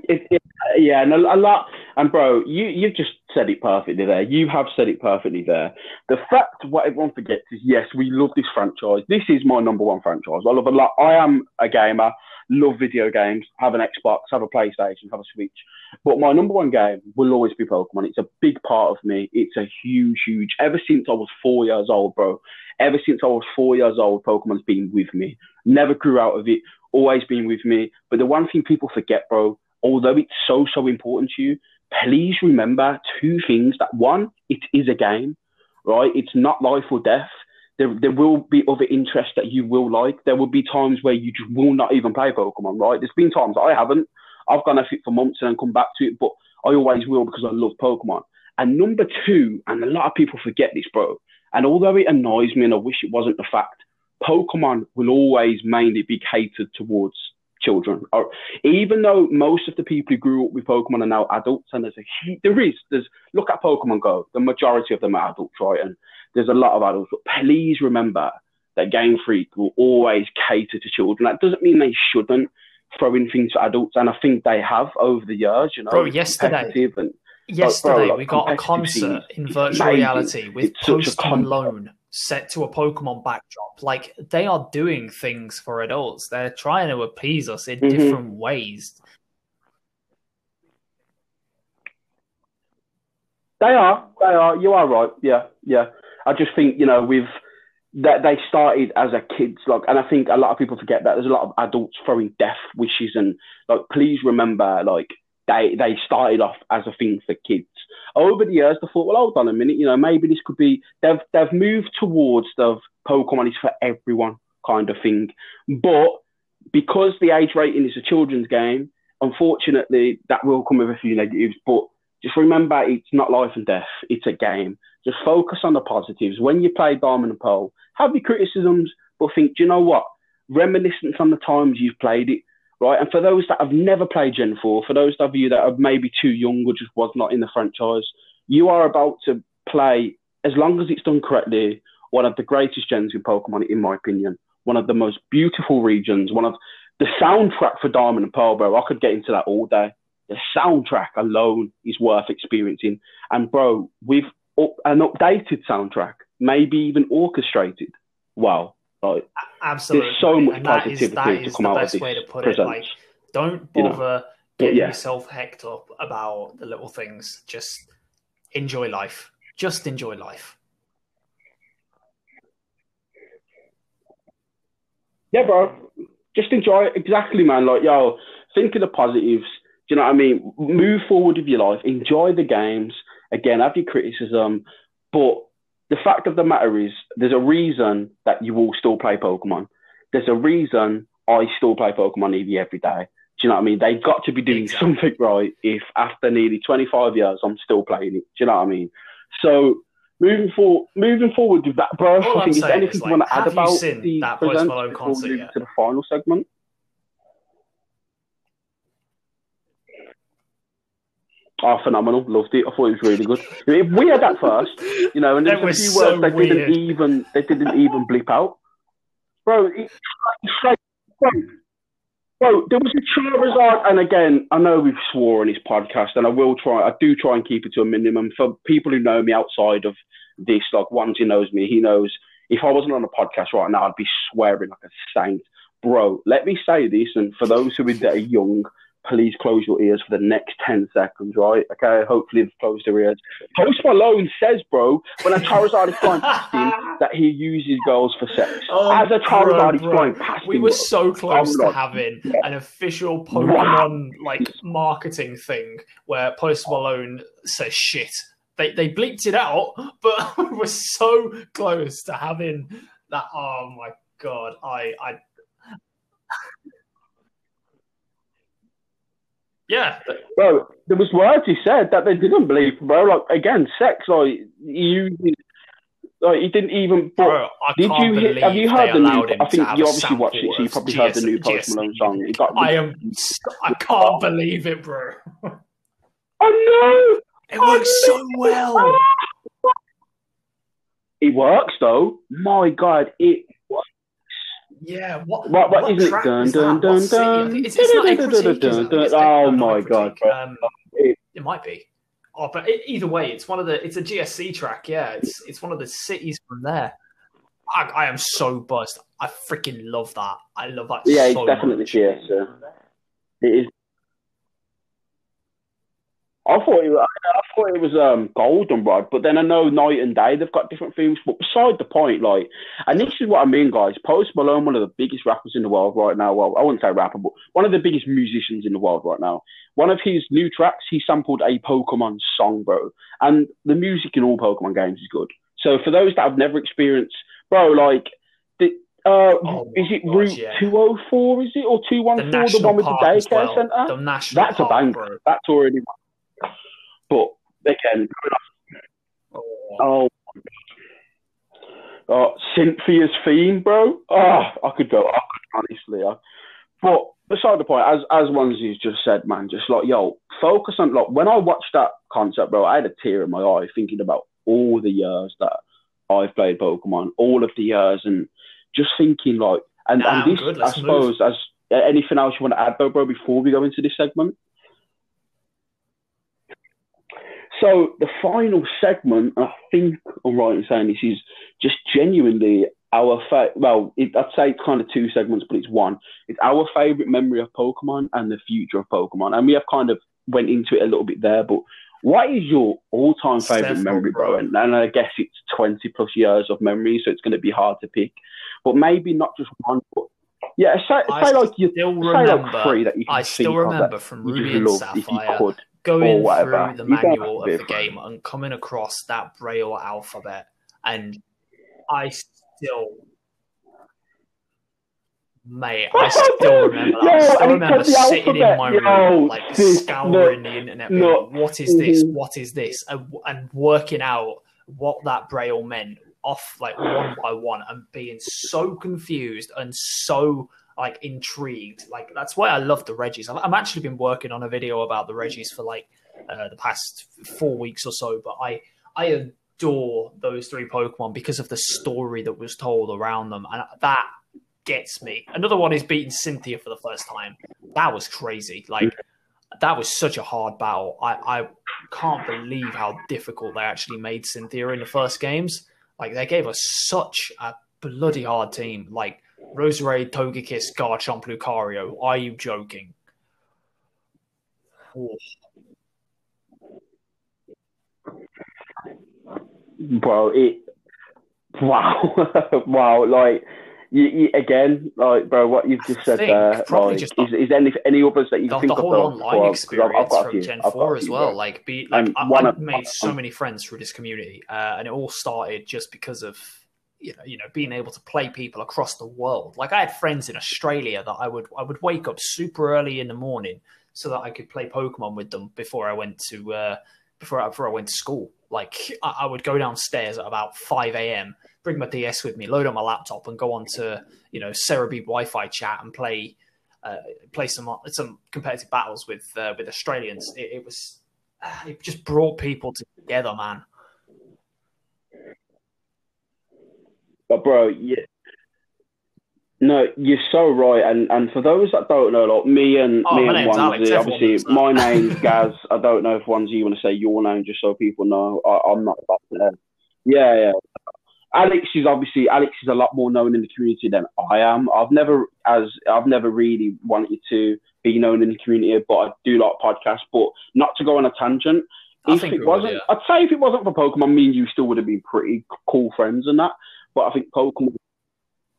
It, it, yeah, and a, a, lot. And bro, you you've just said it perfectly there. You have said it perfectly there. The fact what everyone forgets is yes, we love this franchise. This is my number one franchise. I love a lot. I am a gamer love video games, have an Xbox, have a PlayStation, have a Switch. But my number one game will always be Pokemon. It's a big part of me. It's a huge, huge. Ever since I was four years old, bro. Ever since I was four years old, Pokemon's been with me. Never grew out of it. Always been with me. But the one thing people forget, bro, although it's so, so important to you, please remember two things. That one, it is a game, right? It's not life or death there, there will be other interests that you will like. There will be times where you just will not even play Pokemon, right? There's been times I haven't. I've gone off it for months and then come back to it, but I always will because I love Pokemon. And number two, and a lot of people forget this, bro, and although it annoys me and I wish it wasn't the fact, Pokemon will always mainly be catered towards children. Or even though most of the people who grew up with Pokemon are now adults, and there's a there is there's look at Pokemon Go, the majority of them are adults, right? And there's a lot of adults, but please remember that Game Freak will always cater to children. That doesn't mean they shouldn't throw in things for adults, and I think they have over the years. You know, bro. Yesterday, and, yesterday bro, like, we got a concert in virtual reality with Post Malone set to a Pokemon backdrop. Like they are doing things for adults. They're trying to appease us in mm-hmm. different ways. They are. They are. You are right. Yeah. Yeah. I just think you know with that they started as a kids like, and I think a lot of people forget that there's a lot of adults throwing death wishes and like, please remember like they they started off as a thing for kids. Over the years, they thought, well, hold on a minute, you know, maybe this could be. They've they've moved towards the Pokemon is for everyone kind of thing, but because the age rating is a children's game, unfortunately, that will come with a few negatives. But just remember, it's not life and death; it's a game. Just focus on the positives. When you play Diamond and Pearl, have your criticisms, but think, do you know what? Reminiscence on the times you've played it, right? And for those that have never played Gen 4, for those of you that are maybe too young or just was not in the franchise, you are about to play, as long as it's done correctly, one of the greatest gens in Pokemon, in my opinion. One of the most beautiful regions, one of the soundtrack for Diamond and Pearl, bro. I could get into that all day. The soundtrack alone is worth experiencing. And bro, with an updated soundtrack, maybe even orchestrated. Wow. Like, Absolutely. There's so much and positivity that is, that is to come out of way to put presents. it. Like, don't bother you know? getting yeah. yourself hecked up about the little things. Just enjoy life. Just enjoy life. Yeah, bro. Just enjoy it. Exactly, man. Like, yo, think of the positives. Do you know what I mean? Move forward with your life. Enjoy the games again, have your criticism, but the fact of the matter is, there's a reason that you will still play Pokemon. There's a reason I still play Pokemon Eevee every day. Do you know what I mean? They've got to be doing exactly. something right if after nearly 25 years I'm still playing it. Do you know what I mean? So moving forward, moving forward with that, bro. All I think is there anything like, you want to add about the that present before we move to the final segment? Oh, phenomenal! Loved it. I thought it was really good. If we had that first, you know, and That there's a few so words they weird. didn't even they didn't even bleep out, bro. It, it's like, bro, bro, there was a Charizard, and again, I know we've swore on his podcast, and I will try. I do try and keep it to a minimum for people who know me outside of this. Like, once he knows me, he knows. If I wasn't on a podcast right now, I'd be swearing like a saint, bro. Let me say this, and for those who are young, please close your ears for the next 10 seconds, right? Okay, hopefully they've closed their ears. Post Malone says, bro, when a Charizard is flying past him, that he uses girls for sex. Oh, As a Charizard is flying past We him, were bro. so close I'm to like- having an official Pokemon like marketing thing where Post Malone says shit. They they bleeped it out, but we were so close to having that. Oh my god! I I. Yeah, Bro, there was words he said that they didn't believe, bro. Like, again, sex, like, he uses, like, he didn't even, but bro. I Did can't you hear- believe have you heard the new- I think you obviously watched it, so you probably heard the new Post Malone song. It got- I am. I can't believe it, bro. I know! It works so well. It works, though. My God, it Yeah, what? What- what what isn't it? Dun, dun, dun, What city? I dun. It's, it's not Dun, a dun, dun, is it? dun, I think it's- dun. no, Oh my God, Um, It- might be. Oh, but it, either way, it's one of the. It's a GSC track. Yeah, it's it's one of the cities from there. I, I am so buzzed. I freaking love that. I love that. Yeah, so it's definitely much. yes. It is. I thought it was, I thought it was um, Goldenrod, but then I know Night and Day they've got different themes. But beside the point, like, and this is what I mean, guys. Post Malone, one of the biggest rappers in the world right now. Well, I wouldn't say rapper, but one of the biggest musicians in the world right now. One of his new tracks, he sampled a Pokemon song, bro. And the music in all Pokemon games is good. So for those that have never experienced, bro, like, the, uh, Oh is it gosh, Route yeah. 204, is it? Or 214, the, one with the daycare well. centre? The national That's a bang. bro. That's already. But again, Oh. oh, oh, Cynthia's theme, bro. Oh, I could go on, honestly. I, but beside the point, as as Onesie's just said, man, just like yo, focus on like when I watched that concert, bro. I had a tear in my eye thinking about all the years that I've played Pokemon, all of the years, and just thinking like, and, Nah, and this. I suppose, as anything else you want to add, though, bro, before we go into this segment. So the final segment, I think I'm right in saying this is just genuinely our fa- well, it, I'd say kind of two segments, but it's one. It's our favorite memory of Pokemon and the future of Pokemon, and we have kind of went into it a little bit there. But what is your all-time favorite Several, memory, bro? bro. And, and I guess it's 20 plus years of memory, so it's going to be hard to pick. But maybe not just one. But yeah, say, I say like you still say like remember. three that you can I still think of that remember from Ruby and loved if you Sapphire could. Going through the You don't have manual of the game and coming across that Braille alphabet, and I still, mate, I still remember. That. I still remember sitting in my room, like sis, scouring no, the internet, no. being what is this? Mhm. What is this? And, and working out what that Braille meant off like one by one, and being so confused and so like intrigued. Like that's why I love the Regis. I've, I've actually been working on a video about the Regis for like uh, the past four weeks or so, but I I adore those three Pokemon because of the story that was told around them, and that gets me. Another one is beating Cynthia for the first time. That was crazy. Like that was such a hard battle. I, I can't believe how difficult they actually made Cynthia in the first games. Like they gave us such a bloody hard team. Like Roserade, Togekiss, Garchomp, Lucario. Are you joking? Oh, bro. It wow, wow. Like you, you, again, like bro, what you've just I said there. Like, just is, is there any any others that you the, think the of? whole though, online before- 'cause I've- I've experience got from. Gen I've Four as few, well. bro. Like, be like And I, I've made so many friends through this community, uh, and it all started just because of you know, you know, being able to play people across the world. Like, I had friends in Australia that I would I would wake up super early in the morning so that I could play Pokemon with them before I went to uh, before I, before I went to school. Like, I, I would go downstairs at about five a.m. Bring my DS with me, load up my laptop, and go on to you know Serebii Wi-Fi chat and play uh, play some some competitive battles with uh, with Australians. It, it was it just brought people together, man. But bro, yeah, no, you're so right. And and for those that don't know, like me and Oh, me and. Wanzi, obviously my name's Gaz. I don't know if Wanzi you want to say your name just so people know. I, I'm not that there. Yeah, yeah. Alex is obviously Alex is a lot more known in the community than I am. I've never as I've never really wanted to be known in the community, but I do like podcasts. But not to go on a tangent. I If it wasn't, yeah. I'd say if it wasn't for Pokemon, me and you still would have been pretty cool friends and that. But I think Pokemon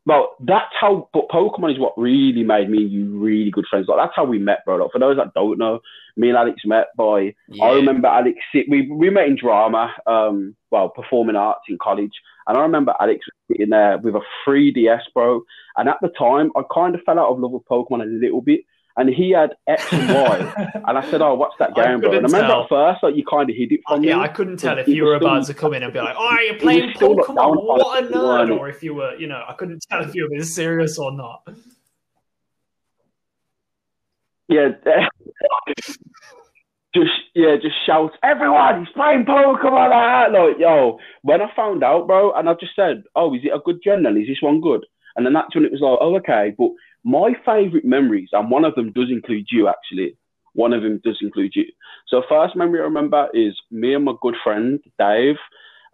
well, that's how. But Pokemon is what really made me and you really good friends. Like that's how we met, bro. Like, for those that don't know, me and Alex met by. I remember Alex. We we met in drama, um, well, performing arts in college, and I remember Alex sitting there with a 3DS, bro. And at the time, I kind of fell out of love with Pokemon a little bit. And he had X and Y, and I said, "Oh, what's that game, bro?" And I remember tell. at first, like you kind of hid it from me. yeah, I couldn't tell if you were about still- to come in and be like, "Oh, are you was playing still, like, Pokemon? What a nerd!" Or if you were, you know, I couldn't tell if you were being serious or not. Yeah. just yeah, just shouts, everyone, he's playing Pokemon ah!" like yo. When I found out, bro, and I just said, Oh, is it a good gen then? Is this one good? And then that's when it was like, oh okay. But my favourite memories, and one of them does include you actually. One of them does include you. So first memory I remember is me and my good friend Dave,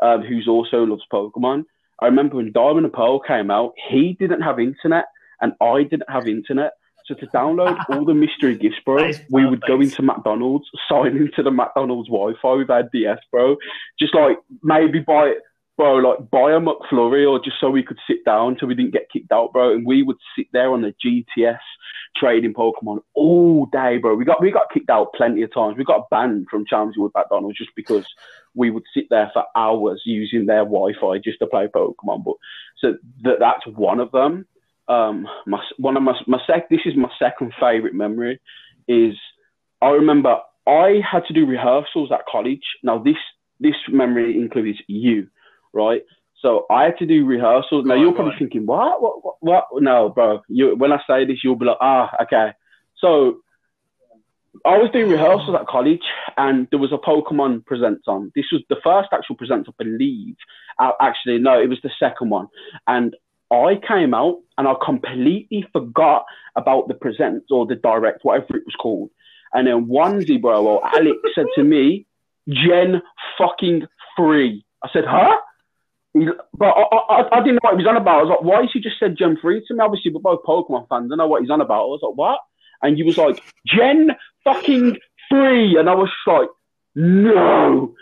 um, who's also loves Pokemon. I remember when Diamond and Pearl came out, he didn't have internet and I didn't have internet. So to download all the mystery gifts, bro, we would go into McDonald's, sign into the McDonald's Wi-Fi with our DS, bro. Just like maybe buy, bro, like buy a McFlurry or just so we could sit down so we didn't get kicked out, bro. And we would sit there on the GTS trading Pokemon all day, bro. We got we got kicked out plenty of times. We got banned from Chelmsford with McDonald's just because we would sit there for hours using their Wi-Fi just to play Pokemon. But so that that's one of them. Um, my one of my my sec. This is my second favorite memory. Is I remember I had to do rehearsals at college. Now this this memory includes you, right? So I had to do rehearsals. Now you're probably thinking, what, what, what, what? No, bro. You when I say this, you'll be like, ah, okay. So I was doing rehearsals at college, and there was a Pokemon presents on. This was the first actual presents, I believe. Uh, actually, no, it was the second one. And I came out, and I completely forgot about the presents or the direct, whatever it was called. And then onesie, bro, well, Alex said to me, "Gen fucking free." I said, "Huh?" He, but I, I, I didn't know what he was on about. I was like, "Why has he just said Gen free to me?" Obviously, we're both Pokemon fans. I know what he's on about. I was like, "What?" And he was like, "Gen fucking free," and I was like, "No,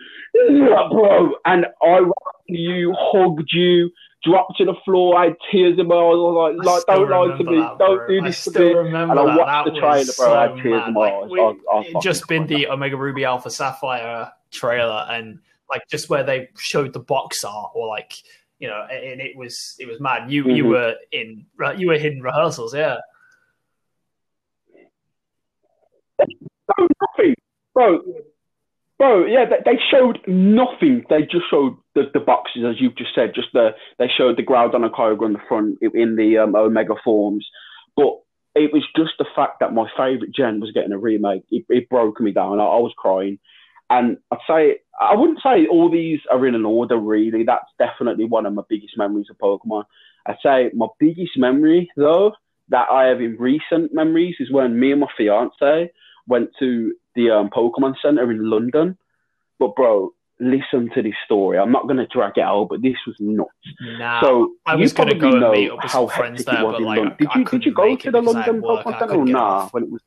no, bro!" And I ran you, hugged you, dropped to the floor. I had tears in my eyes. I was like, I like "Don't lie to me! that, Don't do I this to me!" remember And I that. watched That the trailer, bro. I had tears mad. in my Like, eyes. we- I I was it fucking just been the Omega Ruby Alpha Sapphire trailer, and like just where they showed the box art, or like you know, and it was it was mad. You you Mhm. were in you were in rehearsals, yeah. No, nothing, bro. Bro, yeah, they, showed nothing. They just showed the, the boxes, as you've just said. Just the they showed the Groudon a Kyogre on the front in- in the um, Omega forms, but it was just the fact that my favorite gen was getting a remake. It, it broke me down. I, I was crying, and I'd say I wouldn't say all these are in an order. Really, that's definitely one of my biggest memories of Pokemon. I'd say my biggest memory though that I have in recent memories is when me and my fiance went to the um, Pokemon Center in London. But bro, listen to this story. I'm not going to drag it out, but this was nuts. Nah, so I you was gonna probably go and know meet up with how friends there, but, like, Did you did you go to the because I had London. Pokemon Center or nah? When it was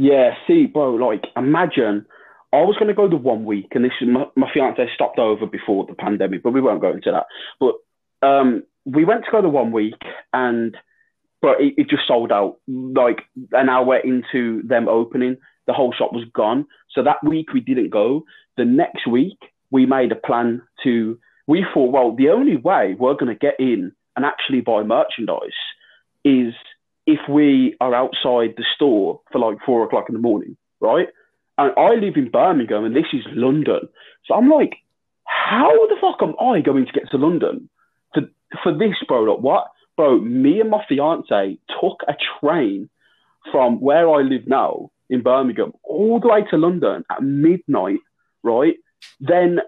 Yeah, see, bro, like imagine I was going to go the one week, and this is my, my fiance stopped over before the pandemic, but we won't go into that. But um, we went to go the one week, and but it, it just sold out. Like an hour into them opening, the whole shop was gone. So that week we didn't go. The next week we made a plan to. We thought, well, the only way we're going to get in and actually buy merchandise is if we are outside the store for like four o'clock in the morning, right? And I live in Birmingham and this is London. So I'm like, how the fuck am I going to get to London for, for this, bro? Like, what? bro, me and my fiance took a train from where I live now in Birmingham all the way to London at midnight, right? Then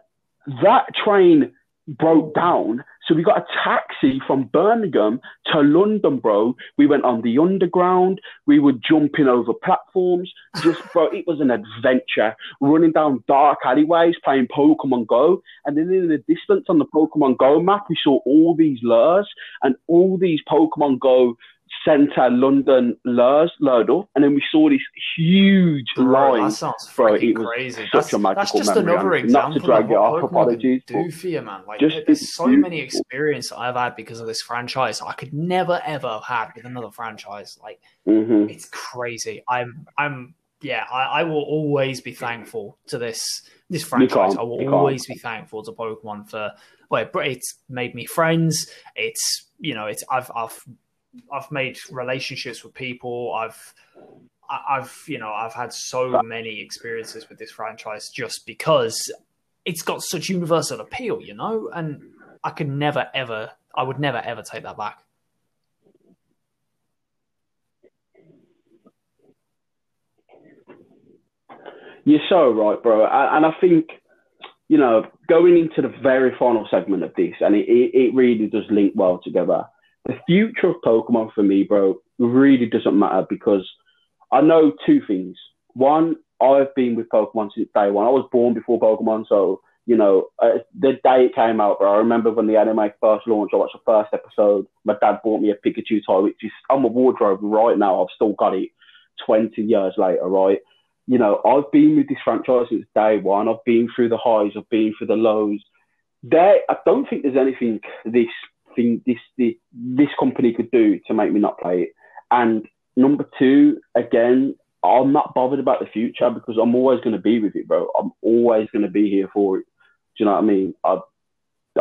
that train broke down. So we got a taxi from Birmingham to London, bro. We went on the underground. We were jumping over platforms. Just, bro, it was an adventure. Running down dark alleyways, playing Pokemon Go. And then in the distance on the Pokemon Go map, we saw all these lures and all these Pokemon Go centre London lures load up, and then we saw this huge Bro, line. that sounds Bro, freaking it was crazy. such that's, a magical that's just memory, another and not to example drag of it Pokemon apologies, do for you, man. Like, just- there's so many experiences I've had because of this franchise I could never ever have had with another franchise. Like, hmm it's crazy. I'm, I'm, yeah, I, I will always be thankful to this this franchise. I will always be thankful to Pokemon for well, it- it's made me friends. It's you know, it's I've I've I've made relationships with people. I've I've you know I've had so many experiences with this franchise just because it's got such universal appeal, you know, and I could never ever I would never ever take that back. You're so right, bro. And I think, you know, going into the very final segment of this, and it, it really does link well together. The future of Pokemon for me, bro, really doesn't matter because I know two things. One, I've been with Pokemon since day one. I was born before Pokemon, so you know, uh, the day it came out, bro. I remember when the anime first launched. I watched the first episode. My dad bought me a Pikachu toy, which is on my wardrobe right now. I've still got it. Twenty years later, right? You know, I've been with this franchise since day one. I've been through the highs. I've been through the lows. There, I don't think there's anything this thing, this, this this company could do to make me not play it. And number two, again, I'm not bothered about the future because I'm always going to be with it, bro. I'm always going to be here for it. Do you know what I mean? I,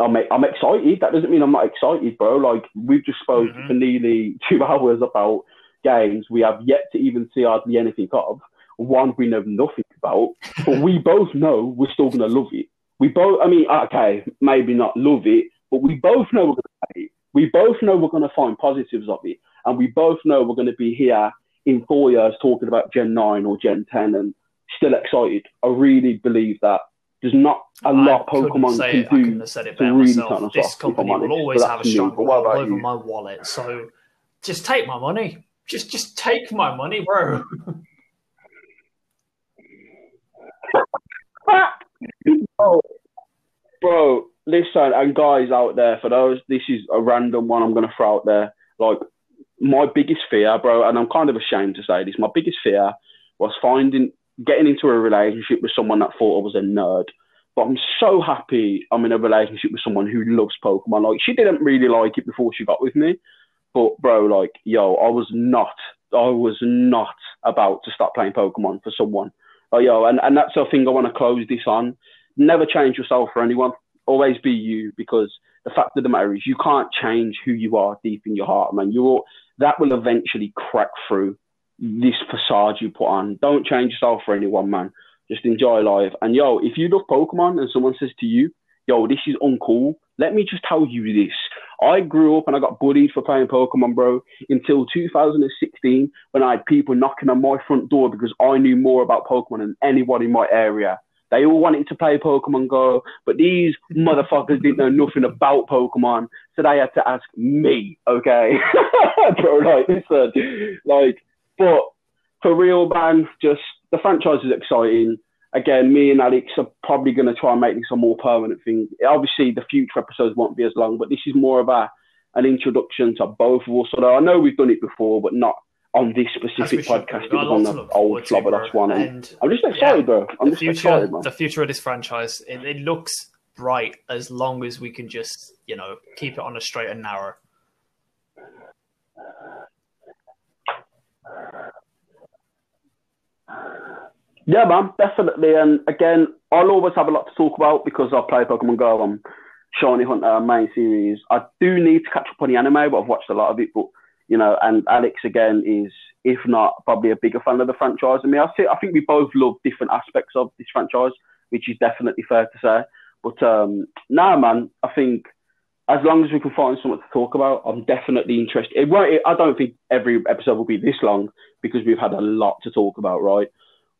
I'm, I'm excited. That doesn't mean I'm not excited, bro. Like we've just spoke Mhm. for nearly two hours about games we have yet to even see hardly anything of. One we know nothing about, but we both know we're still gonna love it. We both, I mean, okay, maybe not love it, but we both know we're gonna it. We both know we're gonna find positives of it, and we both know we're gonna be here in four years talking about Gen nine or Gen ten, and still excited. I really believe that. There's not a lot I Pokemon say can it, I couldn't do. have said it to better really myself. turn us This off, if company will honest. always have a that's me. strong But hold over you? my wallet. So just take my money. Just just take my money, bro. Bro, listen, and guys out there, for those, this is a random one I'm going to throw out there. Like, my biggest fear, bro, and I'm kind of ashamed to say this, my biggest fear was finding, getting into a relationship with someone that thought I was a nerd. But I'm so happy I'm in a relationship with someone who loves Pokemon. Like, she didn't really like it before she got with me. But, bro, like, yo, I was not, I was not about to start playing Pokemon for someone. Oh, yo, and, and that's the thing I want to close this on. Never change yourself for anyone. Always be you because the fact of the matter is you can't change who you are deep in your heart, man. You're that will eventually crack through this facade you put on. Don't change yourself for anyone, man. Just enjoy life. And yo, if you love Pokemon and someone says to you, yo, this is uncool, let me just tell you this. I grew up and I got bullied for playing Pokemon, bro, until 2016 when I had people knocking on my front door because I knew more about Pokemon than anyone in my area. They all wanted to play Pokemon Go, but these motherfuckers didn't know nothing about Pokemon, so they had to ask me, okay? bro, like, listen, like, but for real, man, just the franchise is exciting. Again, me and Alex are probably going to try and make this a more permanent thing. Obviously, the future episodes won't be as long, but this is more of a an introduction to both of us. Although I know we've done it before, but not on this specific podcast. It was on the old forward to, Flabberdash bro. one. And And I'm just excited, bro. I'm the just future, excited, man. the future of this franchise, it, it looks bright as long as we can just, you know, keep it on a straight and narrow. Yeah, man, definitely. And again, I'll always have a lot to talk about because I play Pokemon Go on Shiny Hunter main series. I do need to catch up on the anime, but I've watched a lot of it. But you know, and Alex again is, if not, probably a bigger fan of the franchise. I mean, I think I think we both love different aspects of this franchise, which is definitely fair to say. But um, nah, man, I think as long as we can find something to talk about, I'm definitely interested. It won't. It, I don't think every episode will be this long because we've had a lot to talk about, right?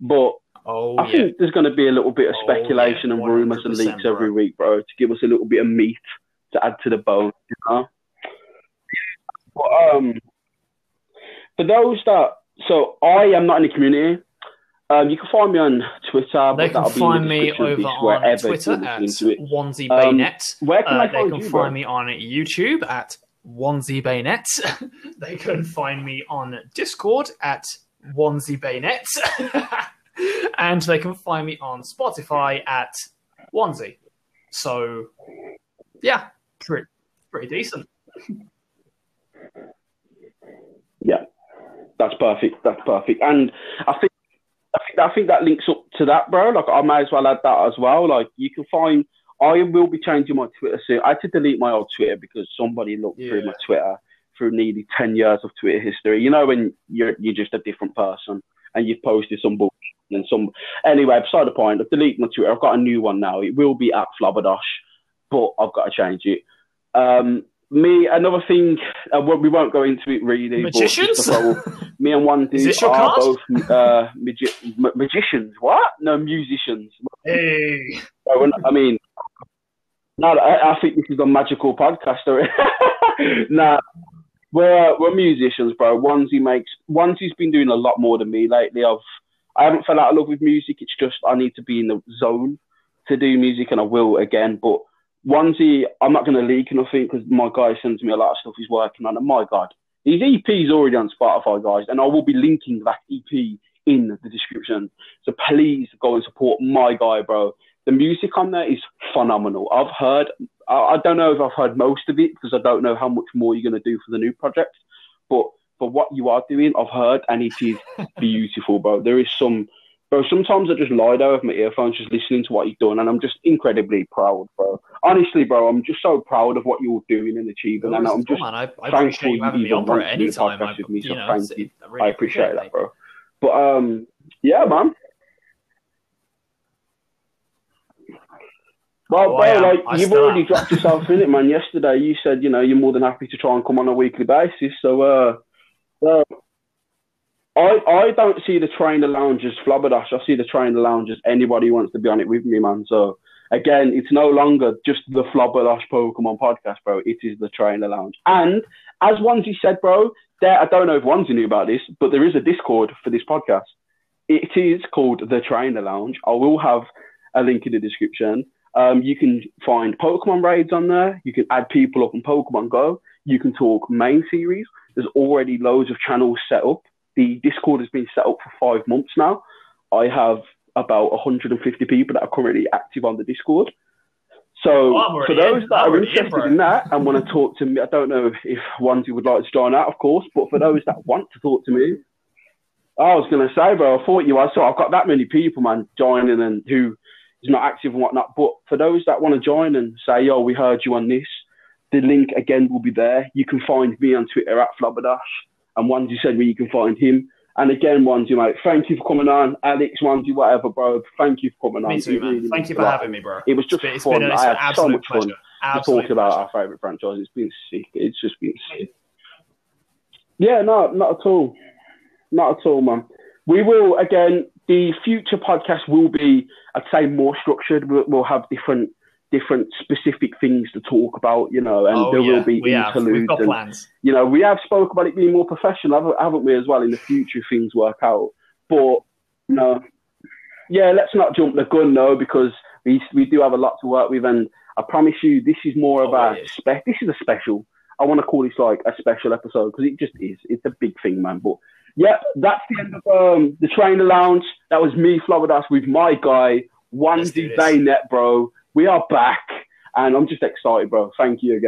But Oh, I yeah. think there's going to be a little bit of Oh, speculation yeah, and rumors and 100%, leaks every week, bro, to give us a little bit of meat to add to the bone. You know? But, um, for those that, so I am not in the community. Um, you can find me on Twitter. They but can be find me over on Twitter at listening to it. Onesie Um, Where can Uh, I they find can you, bro? find me on YouTube at Onesie Baynet. they can find me on Discord at Onesie Baynet. and they can find me on Spotify at Onesie. So, yeah, pretty, pretty decent. Yeah, that's perfect. That's perfect. And I think I think, I think that links up to that, bro. Like I may as well add that as well. Like you can find. I will be changing my Twitter soon. I had to delete my old Twitter because somebody looked through my Twitter through nearly ten years of Twitter history. You know when you're you're just a different person and you've posted some bullshit and some. Anyway, beside the point, I've deleted my Twitter. I've got a new one now. It will be at Flabberdash, but I've got to change it. Um, me, another thing, uh, we won't go into it really. but Magicians? up, me and one dude are card? both uh, magi- ma- magicians. What? No, musicians. Hey. I I mean, no, I, I think this is a magical podcast. nah, we're we're musicians, bro. Onesie makes Onesie's been doing a lot more than me lately. I've I haven't fell out of love with music. It's just I need to be in the zone to do music, and I will again. But Onesie, I'm not going to leak nothing because my guy sends me a lot of stuff he's working on, and my God, his EP is already on Spotify, guys, and I will be linking that EP in the description. So please go and support my guy, bro. The music on there is phenomenal. I've heard, I, I don't know if I've heard most of it because I don't know how much more you're going to do for the new project, but for what you are doing, I've heard, and it is beautiful, bro. There is some, bro. Sometimes I just lie there with my earphones, just listening to what you've done, and I'm just incredibly proud, bro. Honestly, bro, I'm just so proud of what you're doing and achieving, and I'm just man, I, I thankful you having me on, bro. want to do a Anytime, podcast I, with me, you so know, thank you. I, really I appreciate it, that, bro. But um, yeah, man. Well, Oh, bro, like I you've already am. dropped yourself in it, man. Yesterday, you said you know you're more than happy to try and come on a weekly basis. So, uh, uh I I don't see the trainer lounge as flabberdash. I see the trainer lounge as anybody who wants to be on it with me, man. So again, it's no longer just the flabberdash Pokemon podcast, bro. It is the trainer lounge. And as Onesie said, bro, there I don't know if Onesie knew about this, but there is a Discord for this podcast. It is called the Trainer Lounge. I will have a link in the description. Um, you can find Pokemon raids on there. You can add people up on Pokemon Go. You can talk main series. There's already loads of channels set up. The Discord has been set up for five months now. I have about 150 people that are currently active on the Discord. So Oh, for those in. that I'm are already in, interested in that and want to talk to me, I don't know if Onesie would like to join that, of course, but for those that want to talk to me, I was gonna say, bro, I thought you were. So I've got that many people, man, joining and who is not active and whatnot. But for those that want to join and say, yo, we heard you on this, the link again will be there. You can find me on Twitter at Flabberdash, and Onesie said where you can find him. And again, Onesie mate, thank you for coming on, Alex, Onesie whatever, bro. Thank you for coming on. Me too, man. really Thank you for lot. having me, bro. It was just It's fun. been, it's I been had an so absolute much fun pleasure. to Absolute talk about our favourite franchise. It's been sick. It's just been sick. Yeah, no, not at all. Not at all, man. We will, again, the future podcast will be, I'd say, more structured. We'll, we'll have different different specific things to talk about, you know, and oh, there yeah, will be we have. We've interludes. got and, plans. you know, we have spoke about it being more professional, haven't- we, as well, in the future if things work out. But, you know, yeah, let's not jump the gun, though, because we, we do have a lot to work with. And I promise you, this is more of Oh, a spec. This is a special. I want to call this like a special episode because it just is. It's a big thing, man. But yeah, that's the end of um, the trainer lounge. That was me, Flabberdash, with my guy, Onesie. Baynet, bro. We are back, and I'm just excited, bro. Thank you again.